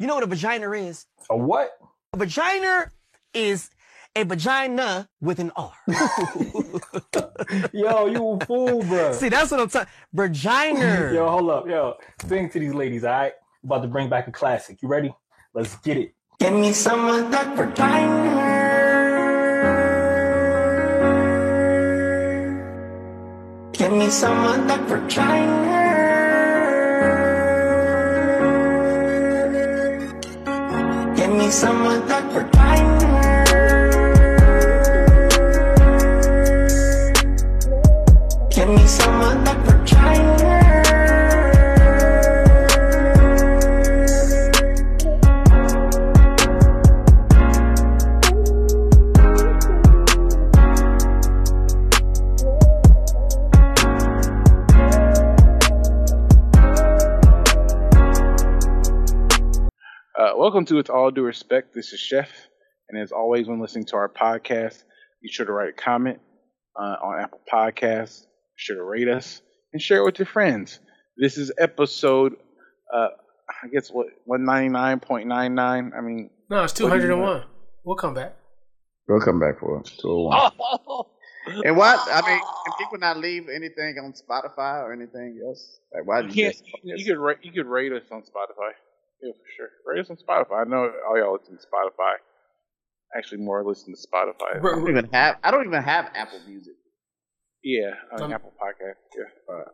You know what a vagina is? A what? A vagina is a vagina with an R. Yo, you a fool, bro. See, that's what I'm talking. Vagina. Yo, hold up. Yo, sing to these ladies, all right? About to bring back a classic. You ready? Let's get it. Give me some of that vagina. Give me some of that vagina. Give me some of that vagina. Give me some of that vagina. Uh, welcome to With All Due Respect. This is Chef, and as always, when listening to our podcast, be sure to write a comment uh, on Apple Podcasts. Be sure to rate us and share it with your friends. This is episode, uh, I guess what one ninety nine point nine nine. I mean, No, it's What do you 201. We'll come back. We'll come back for it. 201. And why? I mean, can people not leave anything on Spotify or anything else? Like, why you you can't. just? You could rate. You could rate us on Spotify. Yeah, for sure. Rate us on Spotify. I know all y'all listen to Spotify. Actually, more listen to Spotify. I don't even have. I don't even have Apple Music. Yeah, on Um, Apple Podcast. Yeah. Uh,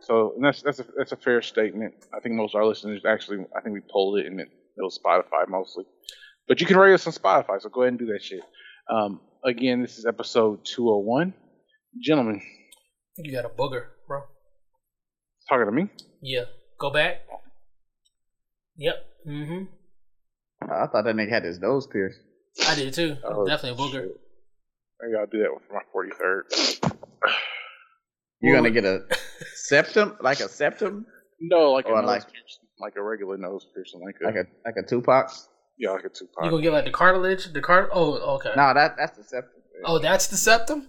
so and that's that's a that's a fair statement. I think most of our listeners actually, I think we polled it and it, it was Spotify mostly. But you can rate us on Spotify, so go ahead and do that shit. Um, again, this is episode two hundred one. Gentlemen, You got a booger, bro. talking to me. Yeah. Go back. Yep. Mm-hmm. I thought that nigga had his nose pierced. I did too. Oh, Definitely a booger. shit. Maybe I'll do that for my forty third. You're gonna get a septum, like a septum, No, like a Or nose like- piercing, like a regular nose piercing, like a, like a like a Tupac. yeah, like a Tupac. You gonna get like the cartilage? The cart? Oh, okay. No, that that's the septum. Oh, that's the septum.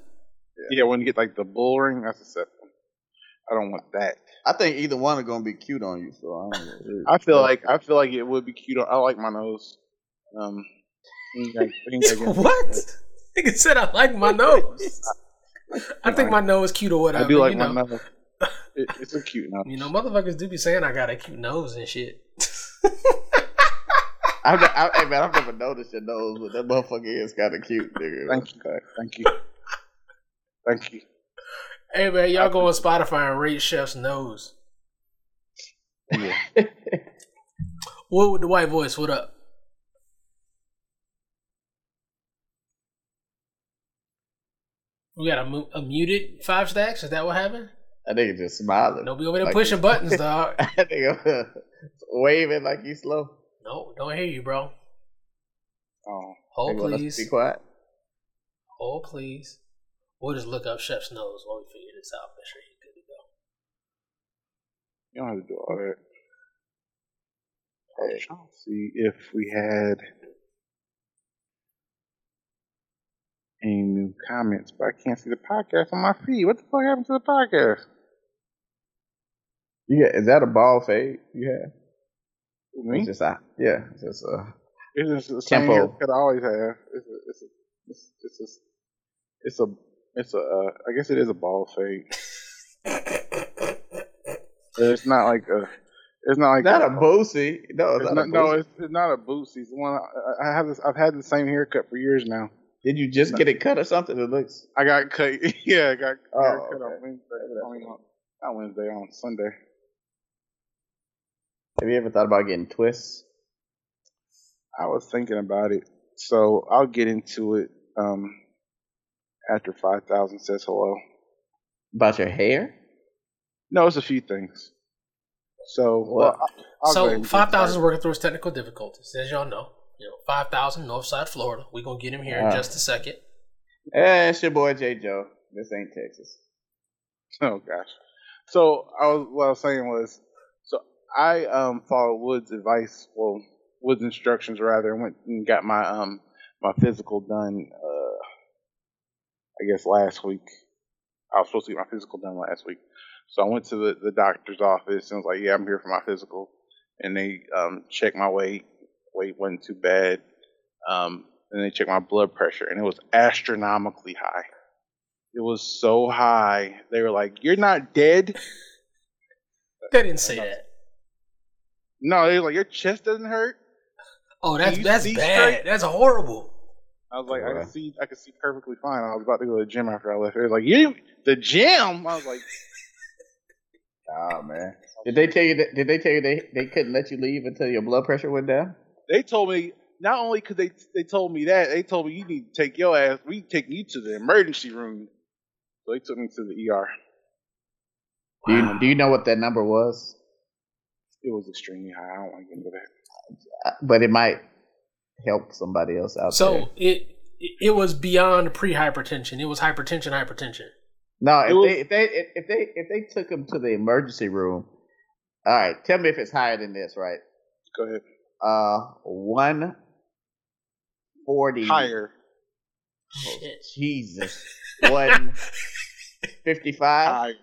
yeah, when you get like the bull ring, that's the septum. I don't want that. I think either one are gonna be cute on you. So I don't know. I feel like I feel like it would be cute. On, I like my nose. Um, you gotta- you what? Nigga said I like my nose. I think my nose is cute or whatever. I do like you my know. nose. It, it's a cute nose. You know, motherfuckers do be saying I got a cute nose and shit. I've, ne- I, hey man, I've never noticed your nose, but that motherfucker is kind of cute, nigga. Thank you, thank you, thank you. Hey man, y'all go on Spotify and rate Chef's nose. Yeah. What with the white voice? What up? We got a, a muted five stacks. Is that what happened? That nigga just smiling. Don't be over there Like- pushing buttons, dog. that nigga waving like you slow. No, don't hear you, bro. Oh, Hold Nigga want us to please. Be quiet. Hold please. We'll just look up Chef's nose while we figure this out. Make sure he's good to go. you don't have to do all that. I was see if we had any new comments, but I can't see the podcast on my feed. What the fuck happened to the podcast? Yeah, is that a ball fade you have? Me? It's just a, yeah, it's just uh It's just the same Tempo. haircut I always have. It's a, it's a, it's, it's a, it's a, it's a, uh, I guess it is a ball fade. It's not like a, it's not like not a boosie. No, it's It's not, not, a no, it's, it's not a boosie. It's the one I, I have. This, I've had the same haircut for years now. Did you just get it cut or something? It looks. I got cut. Yeah, I got Oh, haircut okay. on Wednesday. I mean, on- not Wednesday, on Sunday. Have you ever thought about getting twists? I was thinking about it, so I'll get into it um, after five thousand says hello. About your hair? No, it's a few things. So, well, I'll- I'll so five thousand is working through his technical difficulties, as y'all know. You know, five thousand Northside Florida. We're gonna get him here in Ah. just a second. Hey, it's your boy J. Joe. This ain't Texas. Oh gosh. So I was what I was saying was so I um followed Wood's advice, well Wood's instructions rather, and went and got my um my physical done uh I guess last week. I was supposed to get my physical done last week. So I went to the, the doctor's office and was like, Yeah, I'm here for my physical and they um, checked my weight. Weight wasn't too bad. Um, and they checked my blood pressure, and it was astronomically high. It was so high. They were like, "You're not dead." They didn't say that. No, they were like, "Your chest doesn't hurt." Oh, that's that's bad. straight? That's horrible. I was like, I can see, I can see perfectly fine. I was about to go to the gym after I left. It was like, you, the gym. I was like, Oh man. Did they tell you that? Did they tell you they, they couldn't let you leave until your blood pressure went down? they told me not only could they they told me that they told me you need to take your ass. We taking you to the emergency room. So they took me to the ER. Do you, do you know what that number was? It was extremely high. I don't want to get into that. Uh, But it might help somebody else out So there. it it was beyond pre-hypertension. It was hypertension, hypertension. No, if was- they if they if they if they took him to the emergency room, all right. Tell me if it's higher than this, right? Go ahead. Uh, one forty. Higher. Shit. Jesus. One fifty-five. Higher.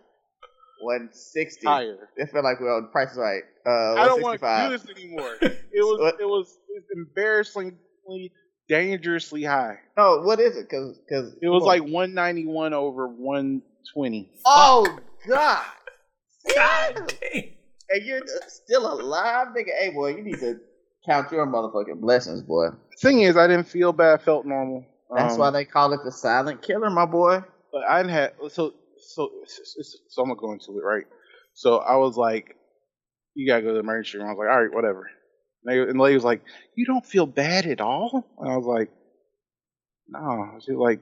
One sixty. Higher. I feel like we're on Price is Right. Uh, I don't want to 165. do this anymore. It was it was it was embarrassingly dangerously high. No, what is it? Because because It was like 191 over 120. oh god, God damn. and you're still alive, nigga. Hey boy, you need to count your motherfucking blessings, boy. thing is, I didn't feel bad. I felt normal. That's Um, why they call it the silent killer, my boy. But I didn't have so so so, so I'm gonna go into it right. So I was like, "You gotta go to the emergency room." I was like, "All right, whatever." And, they, and the lady was like, "You don't feel bad at all?" And I was like, "No." She was like,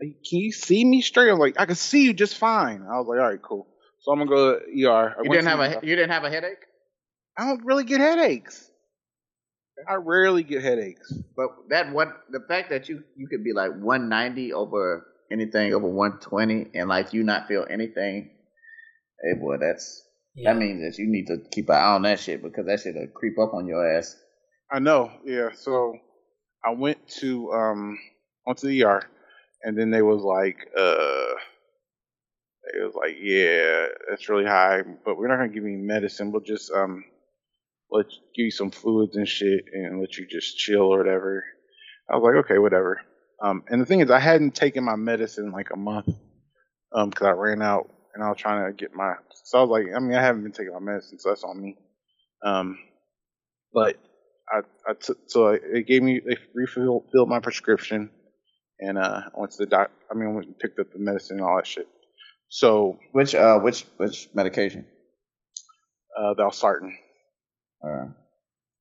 "Can you see me straight?" I was like, "I can see you just fine." I was like, "All right, cool." So I'm gonna go to ER. I You didn't have a the- you didn't have a headache, I don't really get headaches. I rarely get headaches. but that one the fact that you you could be like 190 over anything over 120 and like you not feel anything. Hey boy, that's Yeah. that means that you need to keep an eye on that shit because that shit'll creep up on your ass. I know, yeah. So I went to um went to the ER and then they was like, uh it was like, yeah, it's really high, but we're not gonna give you medicine. We'll just um let you, give you some fluids and shit and let you just chill or whatever. I was like, okay, whatever. Um, and the thing is, I hadn't taken my medicine in like a month um because I ran out and I was trying to get my. So I was like, I mean, I haven't been taking my medicine, so that's on me. Um, but I, I took so it gave me they refilled filled my prescription, and uh, I went to the doc. I mean, I went and picked up the medicine and all that shit. So Which uh which which medication? uh, Valsartan. Uh,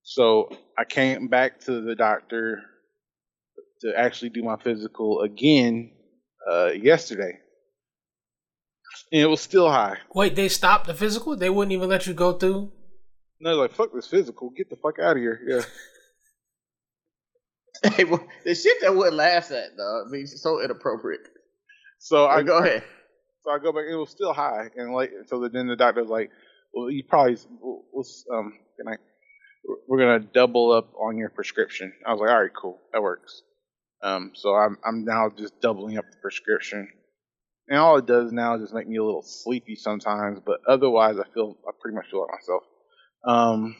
So I came back to the doctor to actually do my physical again uh, yesterday, and it was still high. Wait, they stopped the physical? They wouldn't even let you go through? And I was like, "Fuck this physical! Get the fuck out of here!" Yeah. hey, boy, the shit that would last at though, I mean, it's so inappropriate. So I I go ahead. So I go back. It was still high, and like so. Then the doctor was like, "Well, you probably we'll, we'll, um, can I? We're gonna double up on your prescription." I was like, "All right, cool, that works." Um, so I'm I'm now just doubling up the prescription, and all it does now is just make me a little sleepy sometimes, but otherwise I feel I pretty much feel like myself. Um,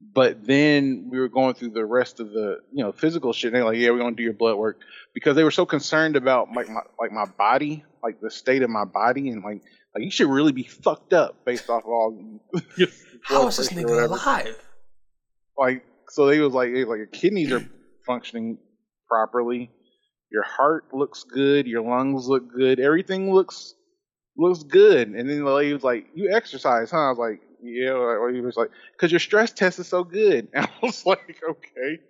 but then we were going through the rest of the you know physical shit. And they're like, "Yeah, we're gonna do your blood work," because they were so concerned about like my like my body, like the state of my body, and like like you should really be fucked up based off of all. How is this nigga alive? Like so, they was like they was like your kidneys are functioning properly, your heart looks good, your lungs look good, everything looks looks good. And then the lady was like, "You exercise, huh?" I was like, "Yeah." Or he was like, "Cause your stress test is so good." And I was like, "Okay."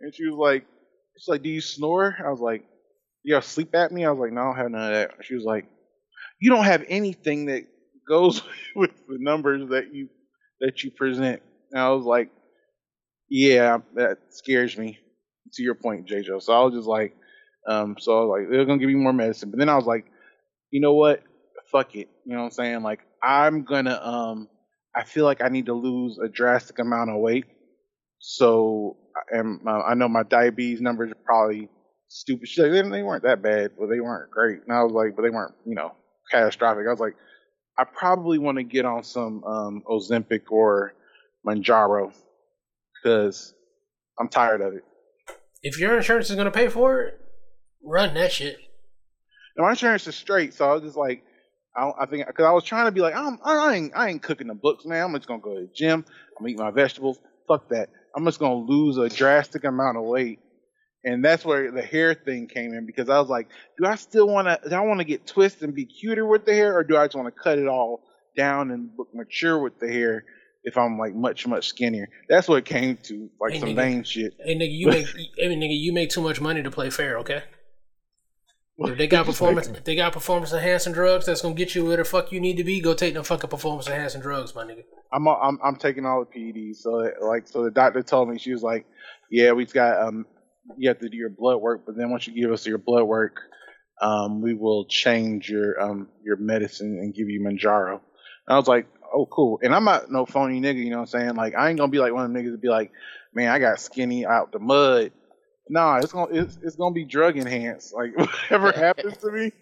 And she was like, "She's like, do you snore?" I was like, "You have sleep apnea?" I was like, "No, I don't have none of that." She was like, "You don't have anything that goes with the numbers that you that you present." And I was like, "Yeah, that scares me." To your point, JJ. So I was just like, um, so I was like, they're gonna give me more medicine. But then I was like, you know what? Fuck it. You know what I'm saying? Like, I'm gonna um, I feel like I need to lose a drastic amount of weight. So, and uh, I know my diabetes numbers are probably stupid. She's like, they, weren't that bad, but they weren't great. And I was like, but they weren't, you know, catastrophic. I was like, I probably want to get on some um, Ozempic or Mounjaro because I'm tired of it. If your insurance is gonna pay for it, run that shit. And my insurance is straight, so I was just like, I, I think because I was trying to be like, I'm, I ain't, I ain't cooking the books, man. I'm just gonna go to the gym. I'm eat my vegetables. Fuck that. I'm just gonna lose a drastic amount of weight, and that's where the hair thing came in because I was like, do I still want to? Do I want to get twisted and be cuter with the hair, or do I just want to cut it all down and look mature with the hair? If I'm like much much skinnier, that's what it came to, like Hey, some nigga. vain shit. Hey nigga, you make hey nigga, you make too much money to play fair, okay? If they got performance if they got performance enhancing drugs that's gonna get you where the fuck you need to be, go take them fucking performance enhancing drugs, my nigga. I'm I'm I'm taking all the PEDs. So like so the doctor told me she was like, yeah, we've got um you have to do your blood work, but then once you give us your blood work, um we will change your um your medicine and give you Mounjaro. And I was like, oh cool. And I'm not no phony nigga, you know what I'm saying? Like I ain't gonna be like one of them niggas to be like, man, I got skinny out the mud. Nah, it's gonna it's, it's gonna be drug enhanced. Like whatever happens to me,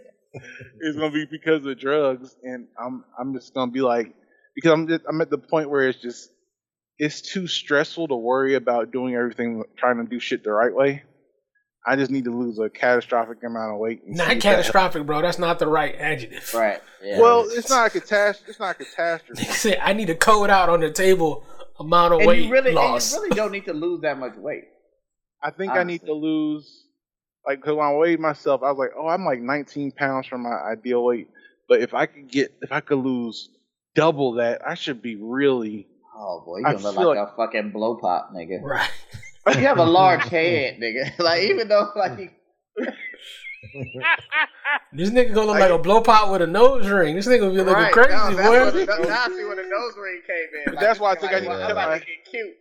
it's gonna be because of drugs, and I'm I'm just gonna be like because I'm just, I'm at the point where it's just it's too stressful to worry about doing everything trying to do shit the right way. I just need to lose a catastrophic amount of weight. Not if that catastrophic, bro. That's not the right adjective. Right. Yeah. Well, it's not a catastrophe. It's not a catastrophe. Nigga said I need to code out on the table amount of and weight you really, and loss. you really don't need to lose that much weight. I think I need to lose, like, because when I weighed myself, I was like, oh, I'm like 19 pounds from my ideal weight. But if I could get, if I could lose double that, I should be really. Oh boy, you I gonna look feel like, a fucking blow pop, nigga. right. You have a large head, nigga. Like even though like you, This nigga gonna look like a blow pot with a nose ring. This nigga gonna be looking right, crazy, now, that's boy. what the- now I see where the nose ring came in. But that's why I think I need to cut my- to get cute.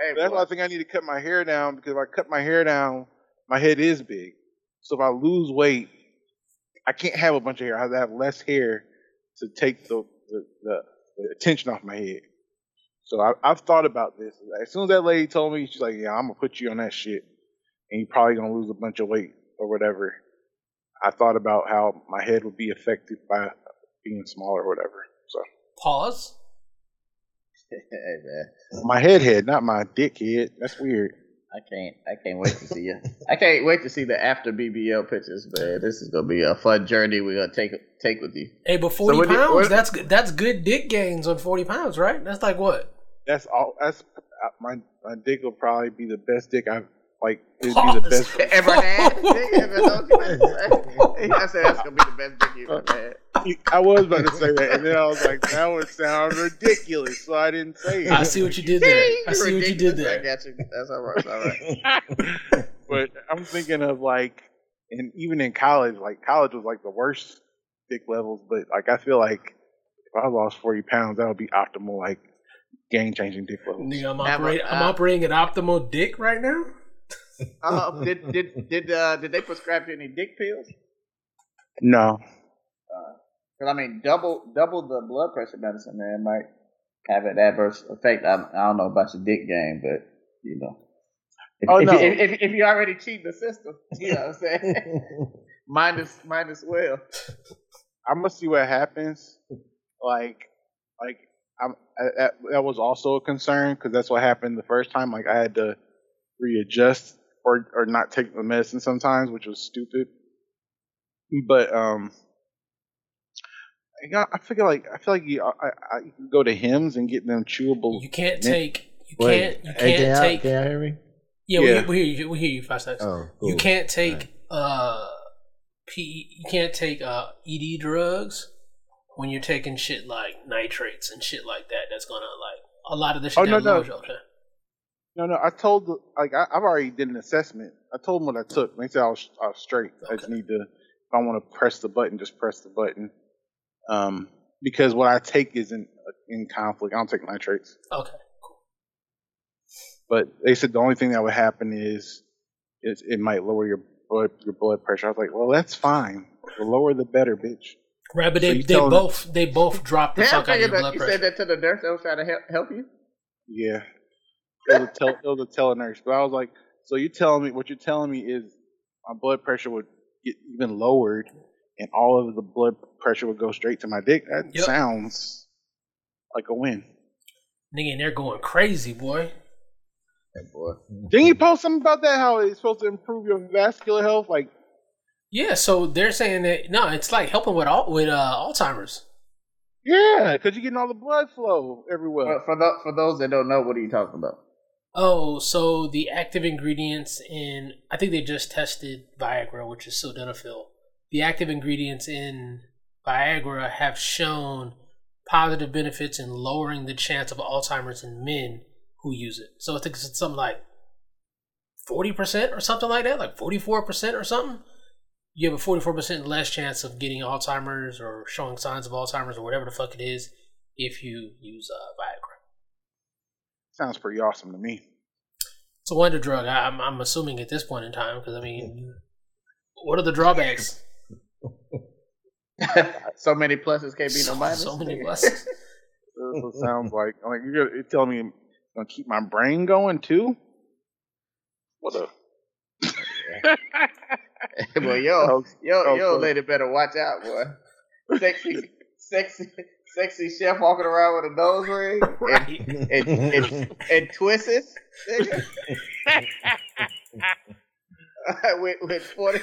Hey, That's boy. why I think I need to cut my hair down because if I cut my hair down, my head is big. So if I lose weight, I can't have a bunch of hair. I have to have less hair to take the the, the, the attention off my head. So I, I've thought about this. As soon as that lady told me, she's like, "Yeah, I'm gonna put you on that shit, and you're probably gonna lose a bunch of weight or whatever." I thought about how my head would be affected by being smaller or whatever. So Pause. Hey, man. my head head, not my dick head. That's weird. I can't. I can't wait to see you. I can't wait to see the after BBL pictures, man. This is gonna be a fun journey we're gonna take take with you. Hey, but forty what do you- pounds, what- that's good that's good dick gains on forty pounds, right? That's like what? That's all. That's uh, my my dick will probably be the best dick I've like. It'd be the best. Ever had? Nigga, I said that's gonna be the best dick you ever had. I was about to say that, and then I was like, that would sound ridiculous, so I didn't say it. I see what you did there. I You're see what you did there. I got you. That's all right. All right. but I'm thinking of like, and even in college, like college was like the worst dick levels, but like I feel like if I lost 40 pounds, that would be optimal, like game changing dick levels. Nigga, I'm Never, operating. I'm operating at optimal dick right now. Uh, did did did uh, did they prescribe you any dick pills? No, Because I mean, double double the blood pressure medicine, man, might have an adverse effect. I, I don't know about your dick game, but you know, if, Oh, if, no. if, if, if you already cheat the system, you know what I'm saying. Mine is mine as well. I'm gonna see what happens. Like, like I'm, I, that, that was also a concern because that's what happened the first time. Like I had to readjust or or not take the medicine sometimes, which was stupid. But um, I, got, I feel like I feel like you, I, I, you can go to Hims and get them chewable. You can't Yeah. take. You Wait, can't. You hey, can't can y'all- take. Can y'all hear me? Yeah, we, Yeah. we hear you. We hear you. Five seconds. Oh, You can't take uh, P. You can't take uh ED drugs when you're taking shit like nitrates and shit like that. That's gonna like a lot of the shit. Oh, no, that no. lowers your- okay. No, no, I told like I, I've already did an assessment. I told them what I took. They said I was, I was straight. I just need to, if I want to press the button, just press the button. Um, because what I take isn't uh, in conflict. I don't take nitrates. Okay. Cool. But they said the only thing that would happen is, is it might lower your blood your blood pressure. I was like, well, that's fine. The lower the better, bitch. Right, but they you they telling- both they both drop the Damn, fuck out of your that- blood you pressure. said that to the nurse that was trying to help, help you. Yeah. It was, a tele, it was a telenurse. But I was like, so you're telling me, what you're telling me is my blood pressure would get even lowered and all of the blood pressure would go straight to my dick. That Yep. sounds like a win. Nigga, and they're going crazy, boy. Hey, boy. Didn't you post something about that? How it's supposed to improve your vascular health? Like, Yeah, so they're saying that no, it's like helping with all with uh, Alzheimer's. yeah, because you're getting all the blood flow everywhere. For, for, tho- for those that don't know, what are you talking about? Oh, so the active ingredients in I think they just tested Viagra, which is sildenafil. The active ingredients in Viagra have shown positive benefits in lowering the chance of Alzheimer's in men who use it. So I think it's something like forty percent or something like that, like forty four percent or something. You have a forty four percent less chance of getting Alzheimer's or showing signs of Alzheimer's or whatever the fuck it is if you use uh, Viagra. Sounds pretty awesome to me. It's a wonder drug. I, I'm, I'm assuming at this point in time, because I mean, what are the drawbacks? so many pluses can't be no So, minus. so many pluses. That's it sounds like. Like you're, you're telling me it's gonna keep my brain going too. What a well, yo, yo, oh, yo, lady, better watch out, boy. Sexy, sexy, sexy chef walking around with a nose ring and, Right. and, and, and twists nigga. with with forty,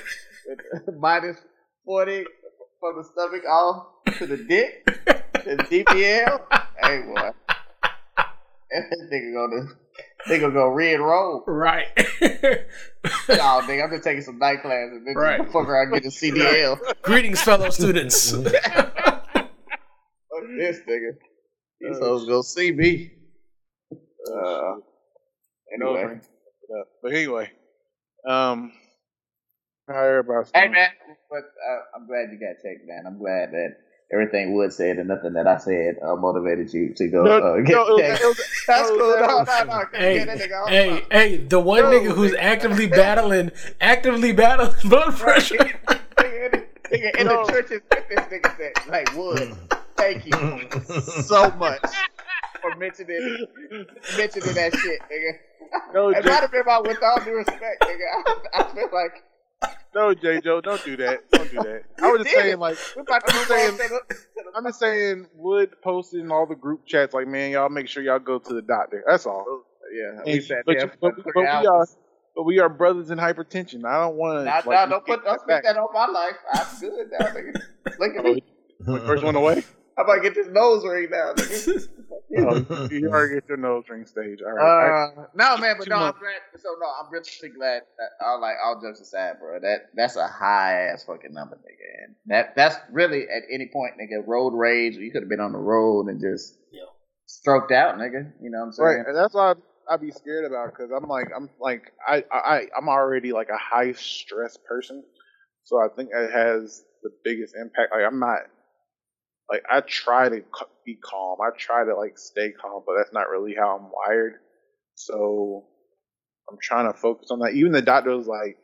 with minus forty from the stomach off to the dick, to the DPL. Hey, boy, that nigga gonna, nigga gonna re-enroll. right. Oh, nigga, I'm just taking some night classes. and then Right. just fuck around get a CDL. Greetings, fellow students. Fuck this nigga. These hoes gonna see me. Uh, anyway. But anyway, um, how everybody's Hey doing? man, but uh, I'm glad you got checked, man. I'm glad that everything Wood said and nothing that I said uh, motivated you to go No, uh, get no, it was- checked. it was- That's no, cool. that No, was- no, no. hey, Get that nigga off hey, hey, the one No, nigga who's nigga. actively battling, actively battling blood pressure. Nigga, in the- nigga in No. the churches with this nigga said, like Wood, thank you so much for mentioning mentioning that shit, nigga. No, It Jay, might have been about with all due respect, nigga. I, I feel like no, J. Joe, don't do that. Don't do that. I was just saying, like, we're about to I'm just saying- on to the, I'm just saying, Wood posted in all the group chats, like, man, y'all make sure y'all go to the doctor. That's all. Oh, yeah, we And- sat but, there but, but we are, but we are brothers in hypertension. I don't want to. Nah, nah, don't put don't speak that on my life. I'm good now, nigga. Look at oh, me. First one away. How about get this nose ring now, nigga? Oh, you already get your nose ring stage. All right. Uh, no, man, but Two no, I'm glad. So no, I'm really glad. That, all like all jokes aside, bro. That that's a high ass fucking number, nigga. And that that's really at any point, nigga. Road rage. You could have been on the road and just Yeah. stroked out, nigga. You know what I'm saying? Right, and that's why I'd be scared about because I'm like I'm like I I I'm already like a high stress person, so I think it has the biggest impact. Like I'm not like I try to be calm, I try to like stay calm, but that's not really how I'm wired. So I'm trying to focus on that. Even the doctor was like,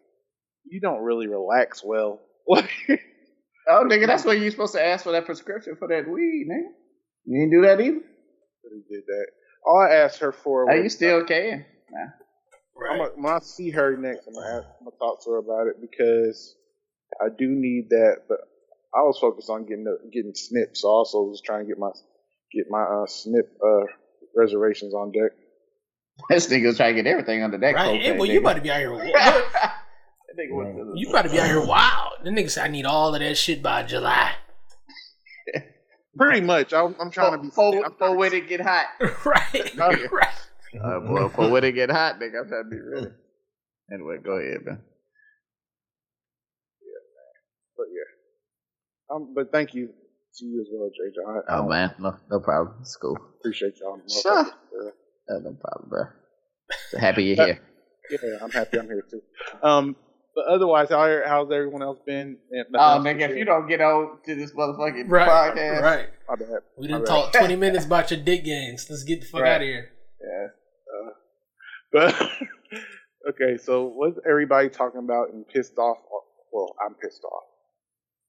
"You don't really relax well." Oh, nigga, that's why you're supposed to ask for that prescription for that weed, nigga. You didn't do that either. he did that. All I asked her for Hey, was you still can. Nah. I'm Right. gonna, when I see her next, I'm gonna, ask, I'm gonna talk to her about it because I do need that. But I was focused on getting the, getting SNP, so I also was trying to get my get my uh, SNP uh, reservations on deck. This nigga's trying to get everything under that Right. Hey, well, you nigga. about to be out here. that nigga went to the- You about to be out here wild. The nigga said, I need all of that shit by July. Pretty much, I'm, I'm trying to be. for, I'm for, trying to when it get hot. right. Okay. right. Uh, boy, for when it get hot, nigga, I'm trying to be ready. Anyway, go ahead, man. but yeah. Um, but thank you to you as well, JJ. I, I Oh man, no, no problem. It's cool. appreciate y'all. Sure. Uh, Uh, no problem, bro. So happy you're here. Yeah, I'm happy I'm here too. Um, but otherwise, how how's everyone else been? And Oh, nothing nigga, if you don't get on to this motherfucking Right. podcast, Right. my bad. We didn't talk 20 minutes about your dick games. Let's get the fuck Right. out of here. yeah. But okay, so what's everybody talking about and pissed off? Well, I'm pissed off.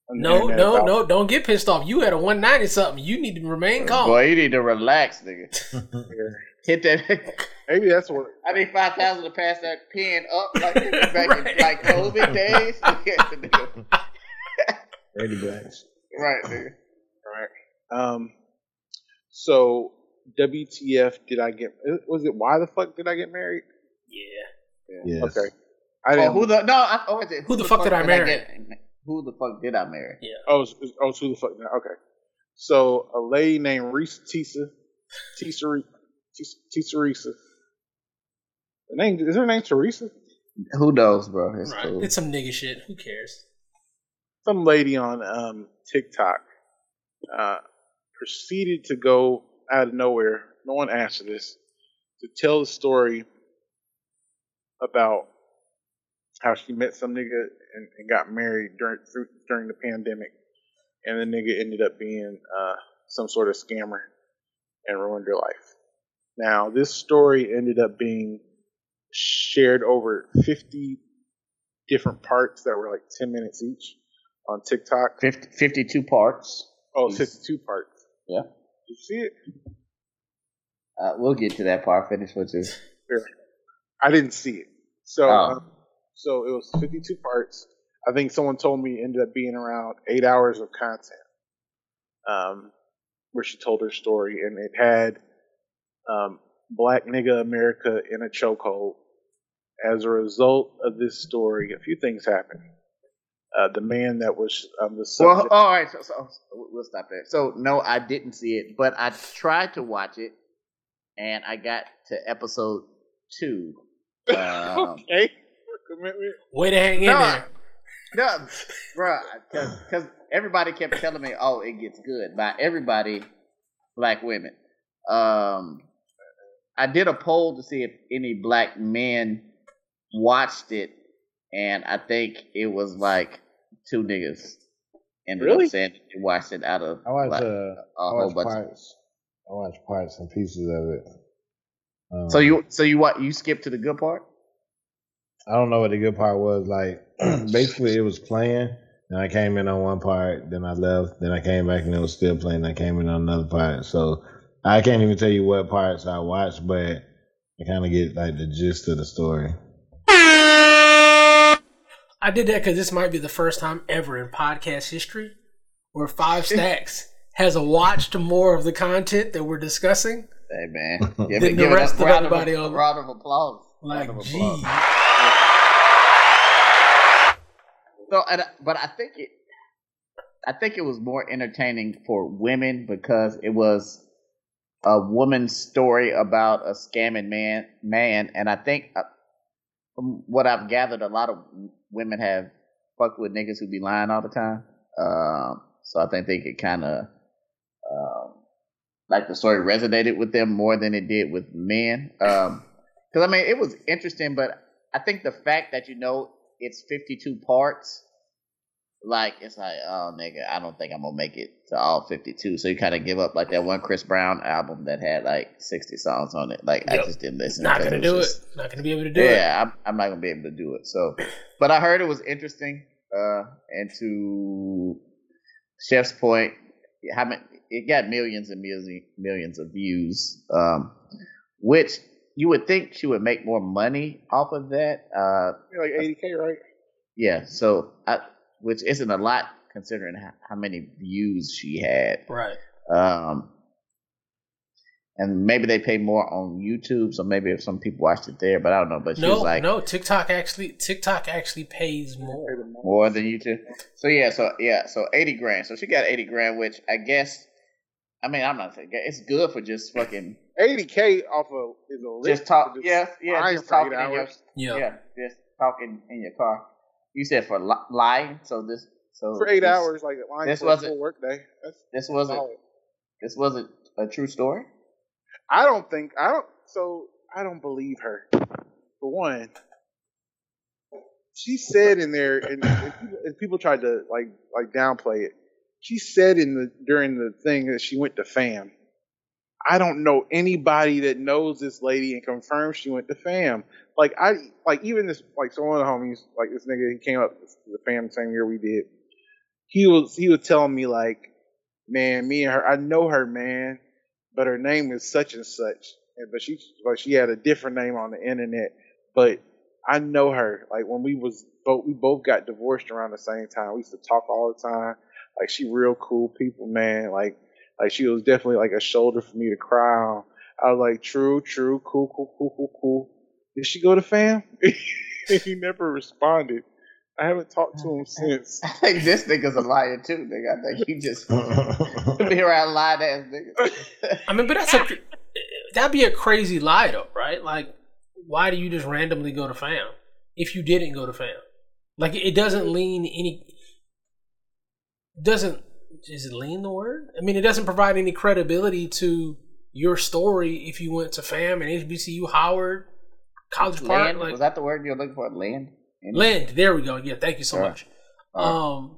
On the No, no, about- no. Don't get pissed off. You had a 190 something. You need to remain calm. Boy, you need to relax, nigga. Hit that. Maybe that's what. I need five thousand to pass that pen up like back Right. in like COVID days. Eddie Blacks. Right, nigga. Right. Um. So WTF? Did I get? Was it why the fuck did I get married? Yeah. Yes. Okay. I Oh, didn't. who the no? I, oh, is it, Who the fuck did I marry? get- who the fuck did I marry? Yeah. Oh, it's- it's- oh, it's who the fuck? Okay. So a lady named Reesa Teesa, Teesa, Re- Teesa, Teesa The name is her name Teresa? Who knows, bro? It's Right. cool. It's some nigga shit. Who cares? Some lady on um, TikTok uh, proceeded to go out of nowhere. No one asked for this to tell the story about how she met some nigga and, and got married during through, during the pandemic, and the nigga ended up being uh, some sort of scammer and ruined her life. Now, this story ended up being shared over 50 different parts that were like 10 minutes each on TikTok. 50, 52 parts. Oh, Jeez. 52 parts. Yeah. You see it? Uh, we'll get to that part. Finish with you. I didn't see it. So, Oh. um, so it was 52 parts. I think someone told me it ended up being around eight hours of content, um, where she told her story, and it had um, Black nigga America in a chokehold. As a result of this story, a few things happened. Uh, the man that was um, the Well, all right. So, so we'll stop there. So no, I didn't see it, but I tried to watch it, and I got to episode two. Um, okay. Way to hang in there. No, bruh, because everybody kept telling me, "Oh, it gets good." By everybody, black women. Um, I did a poll to see if any black men watched it, and I think it was like two niggas ended Really? up saying they watched it out of I watched like, uh, a I whole bunch. parts. I watched parts and pieces of it. Um, So you, so you what? You skipped to the good part? I don't know what the good part was. Like, basically, it was playing, and I came in on one part, then I left, then I came back and it was still playing. I came in on another part, so I can't even tell you what parts I watched, but I kind of get like the gist of the story. I did that because this might be the first time ever in podcast history where Five Stacks has watched more of the content that we're discussing. Hey man, give, Than the rest a of round everybody of, round of applause. Like, Round of gee. So, and, but I think it, I think it was more entertaining for women because it was a woman's story about a scamming man. Man, and I think uh, from what I've gathered, a lot of women have fucked with niggas who be lying all the time. Um, so I think they could kind of, um, like the story resonated with them more than it did with men. Um, because I mean, it was interesting, but I think the fact that you know it's 52 parts, like it's like, oh nigga, I don't think I'm gonna make it to all 52. So you kind of give up, like that one Chris Brown album that had like 60 songs on it. Like I just didn't listen. Not gonna do it. just- Not gonna be able to do it. yeah, I'm, I'm not gonna be able to do it. So, but I heard it was interesting. Uh, and to Chef's point, how many? It got millions and millions millions of views. Um, which you would think she would make more money off of that. Uh, Like 80k, right? yeah. So, I, which isn't a lot considering how, how many views she had. Right. Um, and maybe they pay more on YouTube, so maybe if some people watched it there, but I don't know. But she was No, like, no. TikTok actually, TikTok actually pays more. More than YouTube. So yeah, so yeah, so eighty grand. So she got eighty grand, which I guess. I mean, I'm not saying it's good for just fucking 80k off of is a lift just talk. for Yeah, yeah, just talking in your. Yeah. yeah, just talking in your car. You said for li- lying, so this so for eight this, hours, like lying this for a wasn't- full work day. That's This wasn't solid. this wasn't a true story. I don't think I don't. So I don't believe her. For one, she said in there, and, and people, and people tried to like like downplay it. She said in the during the thing that she went to FAM. I don't know anybody that knows this lady and confirms she went to FAM. Like I like even this like so one of the homies like this nigga he came up to the FAM the same year we did. He was he was telling me like, man, me and her I know her man but her name is such and such. And but she but she had a different name on the internet. But I know her. Like when we was both we both got divorced around the same time. We used to talk all the time. Like she real cool people, man. Like like she was definitely like a shoulder for me to cry on. I was like, true, true, cool, cool, cool, cool, cool. Did she go to fam? he never responded. I haven't talked to him since. I think this nigga's a liar too, nigga. I think he just be around lying ass nigga. I mean, but that's a that'd be a crazy lie though, right? Like, why do you just randomly go to fam if you didn't go to fam? Like, it doesn't lean any. Doesn't is it lean the word? I mean, it doesn't provide any credibility to your story if you went to fam and HBCU Howard College Park. Land? Like, Was that the word you're looking for? Land? Land. There we go. Yeah, thank you so Sure. much. Um.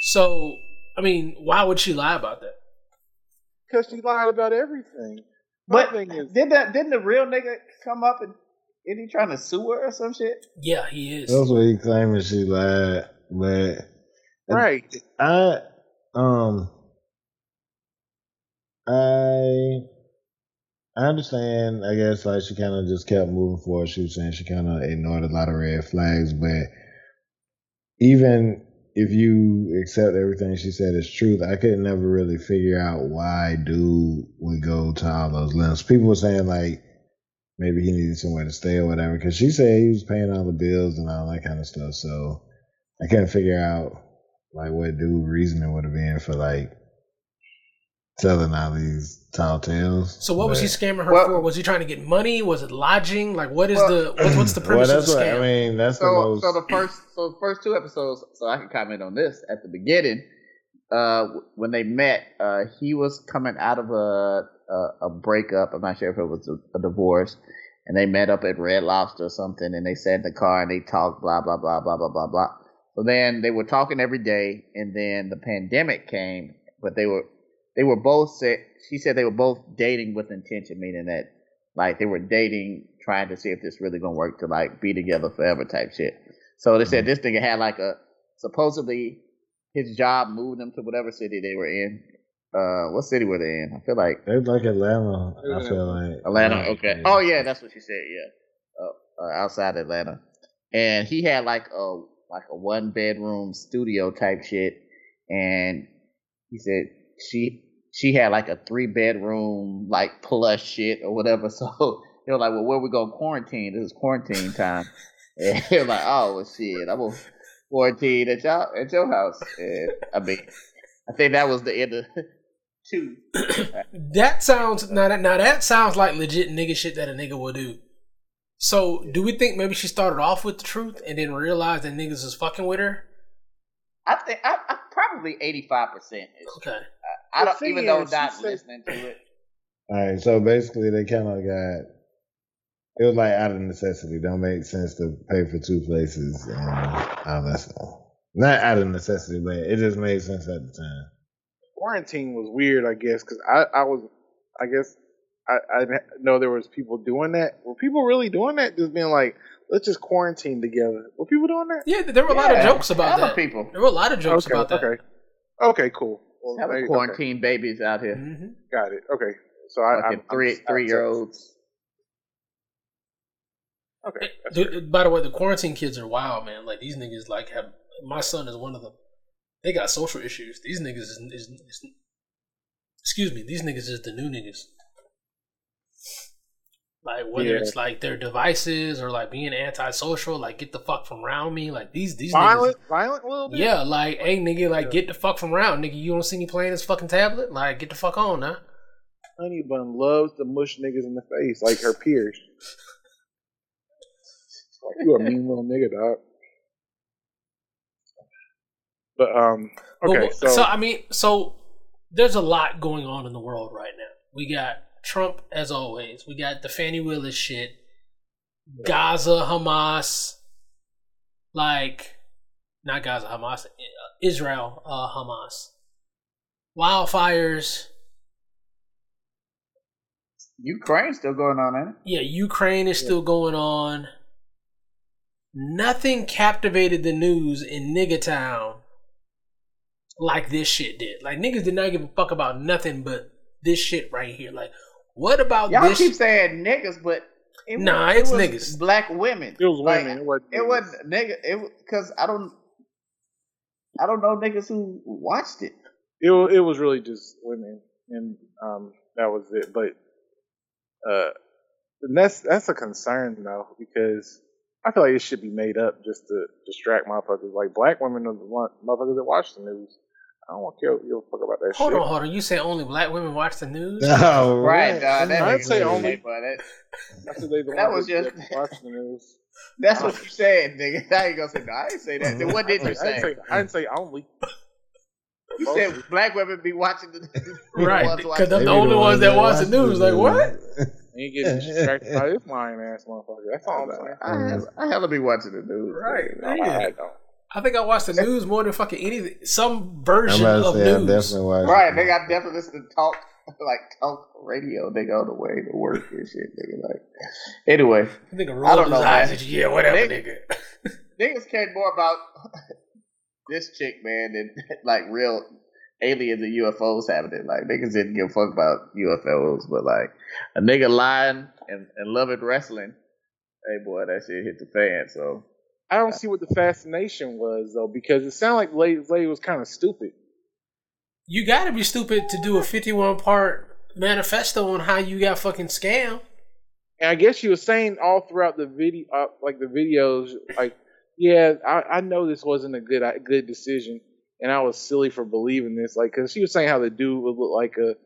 So, I mean, why would she lie about that? Because she lied about everything. My But thing is, did that? Didn't the real nigga come up and is he trying to sue her or some shit? Yeah, he is. That's what he claiming she lied, but right. I um I I understand. I guess like she kind of just kept moving forward. She was saying she kind of ignored a lot of red flags, but even if you accept everything she said is truth, I could never really figure out why dude would go to all those lengths. People were saying like maybe he needed somewhere to stay or whatever, because she said he was paying all the bills and all that kind of stuff. So I couldn't figure out like what dude reasoning would have been for like telling all these tall tales. So what was he scamming her Well- for? Was he trying to get money? Was it lodging? Like what is Well- the what's, what's the well, premise that's of the what scam? I mean. That's the So, most. so the first, so the first two episodes. So I can comment on this at the beginning. Uh, when they met, uh, he was coming out of a a, a breakup. I'm not sure if it was a, a divorce, and they met up at Red Lobster or something, and they sat in the car and they talked, blah blah blah blah blah blah blah. So then they were talking every day, and then the pandemic came, but they were they were both said she said they were both dating with intention, meaning that like they were dating, trying to see if this really gonna work to like be together forever type shit. So they said this nigga had like a supposedly his job moved him to whatever city they were in. Uh, what city were they in? I feel like It's like Atlanta. I feel like Atlanta. Okay. Oh yeah, that's what she said. Yeah, uh, uh, outside Atlanta, and he had like a like a one bedroom studio type shit, and he said she she had like a three bedroom like plush shit or whatever. So they were like, well, where we gonna quarantine? This is quarantine time. and they were like, oh well, shit, I'm gonna quarantine at your at your house. And, I mean, I think that was the end of two. That sounds now that now that sounds like legit nigga shit that a nigga would do. So do we think maybe she started off with the truth and then realized that niggas was fucking with her? I think I, I probably eighty five percent. Okay. I The don't thing even though is, not she said- listening to it. All right, so basically they kind of got. It was like out of necessity. Don't make sense to pay for two places and all that stuff. Not out of necessity, but it just made sense at the time. quarantine was weird, I guess, because I, I was, I guess, I, I know there was people doing that. Were people really doing that? Just being like, let's just quarantine together. Were people doing that? Yeah, there were a lot of jokes about hella that. people. There were a lot of jokes okay, about that. okay, okay, cool. Well, Have maybe- quarantine babies out here. hmm got it. Okay, so I, Fucking I'm, three I'm, three year olds. Okay, that's Dude, by the way, the quarantine kids are wild, man. Like these niggas, like have my son is one of them. They got social issues. These niggas is, is, is excuse me. These niggas is the new niggas. Like whether Yeah. it's like their devices or like being antisocial, like get the fuck from around me. Like these these violent, violent little niggas. bit. Yeah, like hey nigga, like Yeah. get the fuck from around, nigga. You don't see me playing this fucking tablet? Like get the fuck on, huh? Honey Bun loves to mush niggas in the face like her peers. like you a mean little nigga, dog. But um, okay, wh- so, so I mean, so there's a lot going on in the world right now. We got Trump as always. We got the Fani Willis shit, Gaza, Hamas, like not Gaza, Hamas, Israel, uh, Hamas, wildfires. Ukraine's still going on, ain't it? Yeah, Ukraine is still going on. Nothing captivated the news in Nigga Town like this shit did. Like niggas did not give a fuck about nothing but this shit right here. Like, what about Y'all this? keep saying niggas, but it, Nah, was, it's it was niggas. Black women. it was Like, women. it wasn't. It wasn't nigga. It because I don't. I don't know niggas who watched it. It it was really just women, and um, that was it. But uh, and that's that's a concern though because I feel like it should be made up just to distract motherfuckers. Like black women are the one, motherfuckers that watch the news. I don't want to care. Give a fuck about that Hold shit. on, hold on. You say only black women watch the news? Oh, Right, dog. That I'd makes say sense, only- but that, I said they the That was just- that watch the news. that's what you said, nigga. Now you gonna say no? I didn't say that. Then what did I you didn't say? say I didn't say only. You said black women be watching the news. Right, because watching they're They the be only ones that watch the news. Like, what? You get distracted by this lying ass motherfucker. That's all oh, I'm saying. I, have, I hella be watching the news. Right. I, I don't. I think I watch the news more than fucking anything. Some version of say news. definitely. Right, they got definitely listen to talk like talk radio, nigga, on the way to work and shit, nigga. Like, anyway, I I don't know, eyes man. yeah, whatever, Nigga. nigga. niggas cared more about this chick, man, than like real aliens and UFOs happening. Like niggas didn't give a fuck about UFOs, but like a nigga lying and, and loving wrestling, hey boy, that shit hit the fan. So I don't see what the fascination was though, because it sounded like Lady, Lady was kind of stupid. You gotta be stupid to do a 51 part manifesto on how you got fucking scammed. And I guess she was saying all throughout the video, uh, like the videos, like, yeah, I, I know this wasn't a good a good decision, and I was silly for believing this, like, because she was saying how the dude would look like a,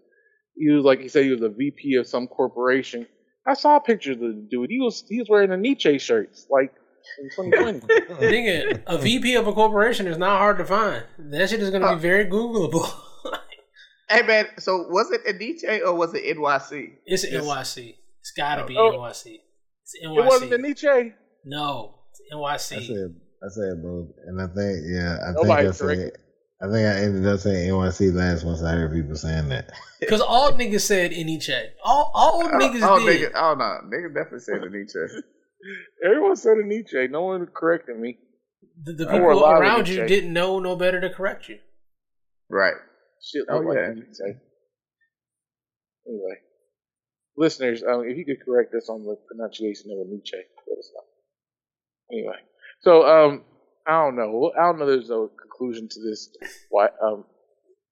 he was like he said he was a VP of some corporation. I saw pictures of the dude. He was he was wearing a Nietzsche shirts, like in 2020. Nigga, a VP of a corporation is not hard to find. That shit is gonna be uh, very Googleable. hey man, so was it Adiche or was it NYC? it's NYC. It's gotta be Oh. NYC. It's NYC. it wasn't the Nietzsche. No, it's I said, I said both, and I think, yeah, I Nobody think I said, corrected. I think I ended up saying NYC last once I heard people saying that. Because all niggas said any. All all niggas oh, did. nigga, oh no, nigga definitely said Adiche. Everyone said a Nietzsche. No one corrected me. The, the I wore a people around Nietzsche. you didn't know no better to correct you. right. Shit Oh, look yeah. like Nietzsche. Anyway, listeners, um, if you could correct us on the pronunciation of a Nietzsche, let us know. Anyway, so um, I don't know. I don't know. There's no conclusion to this. Why? Um,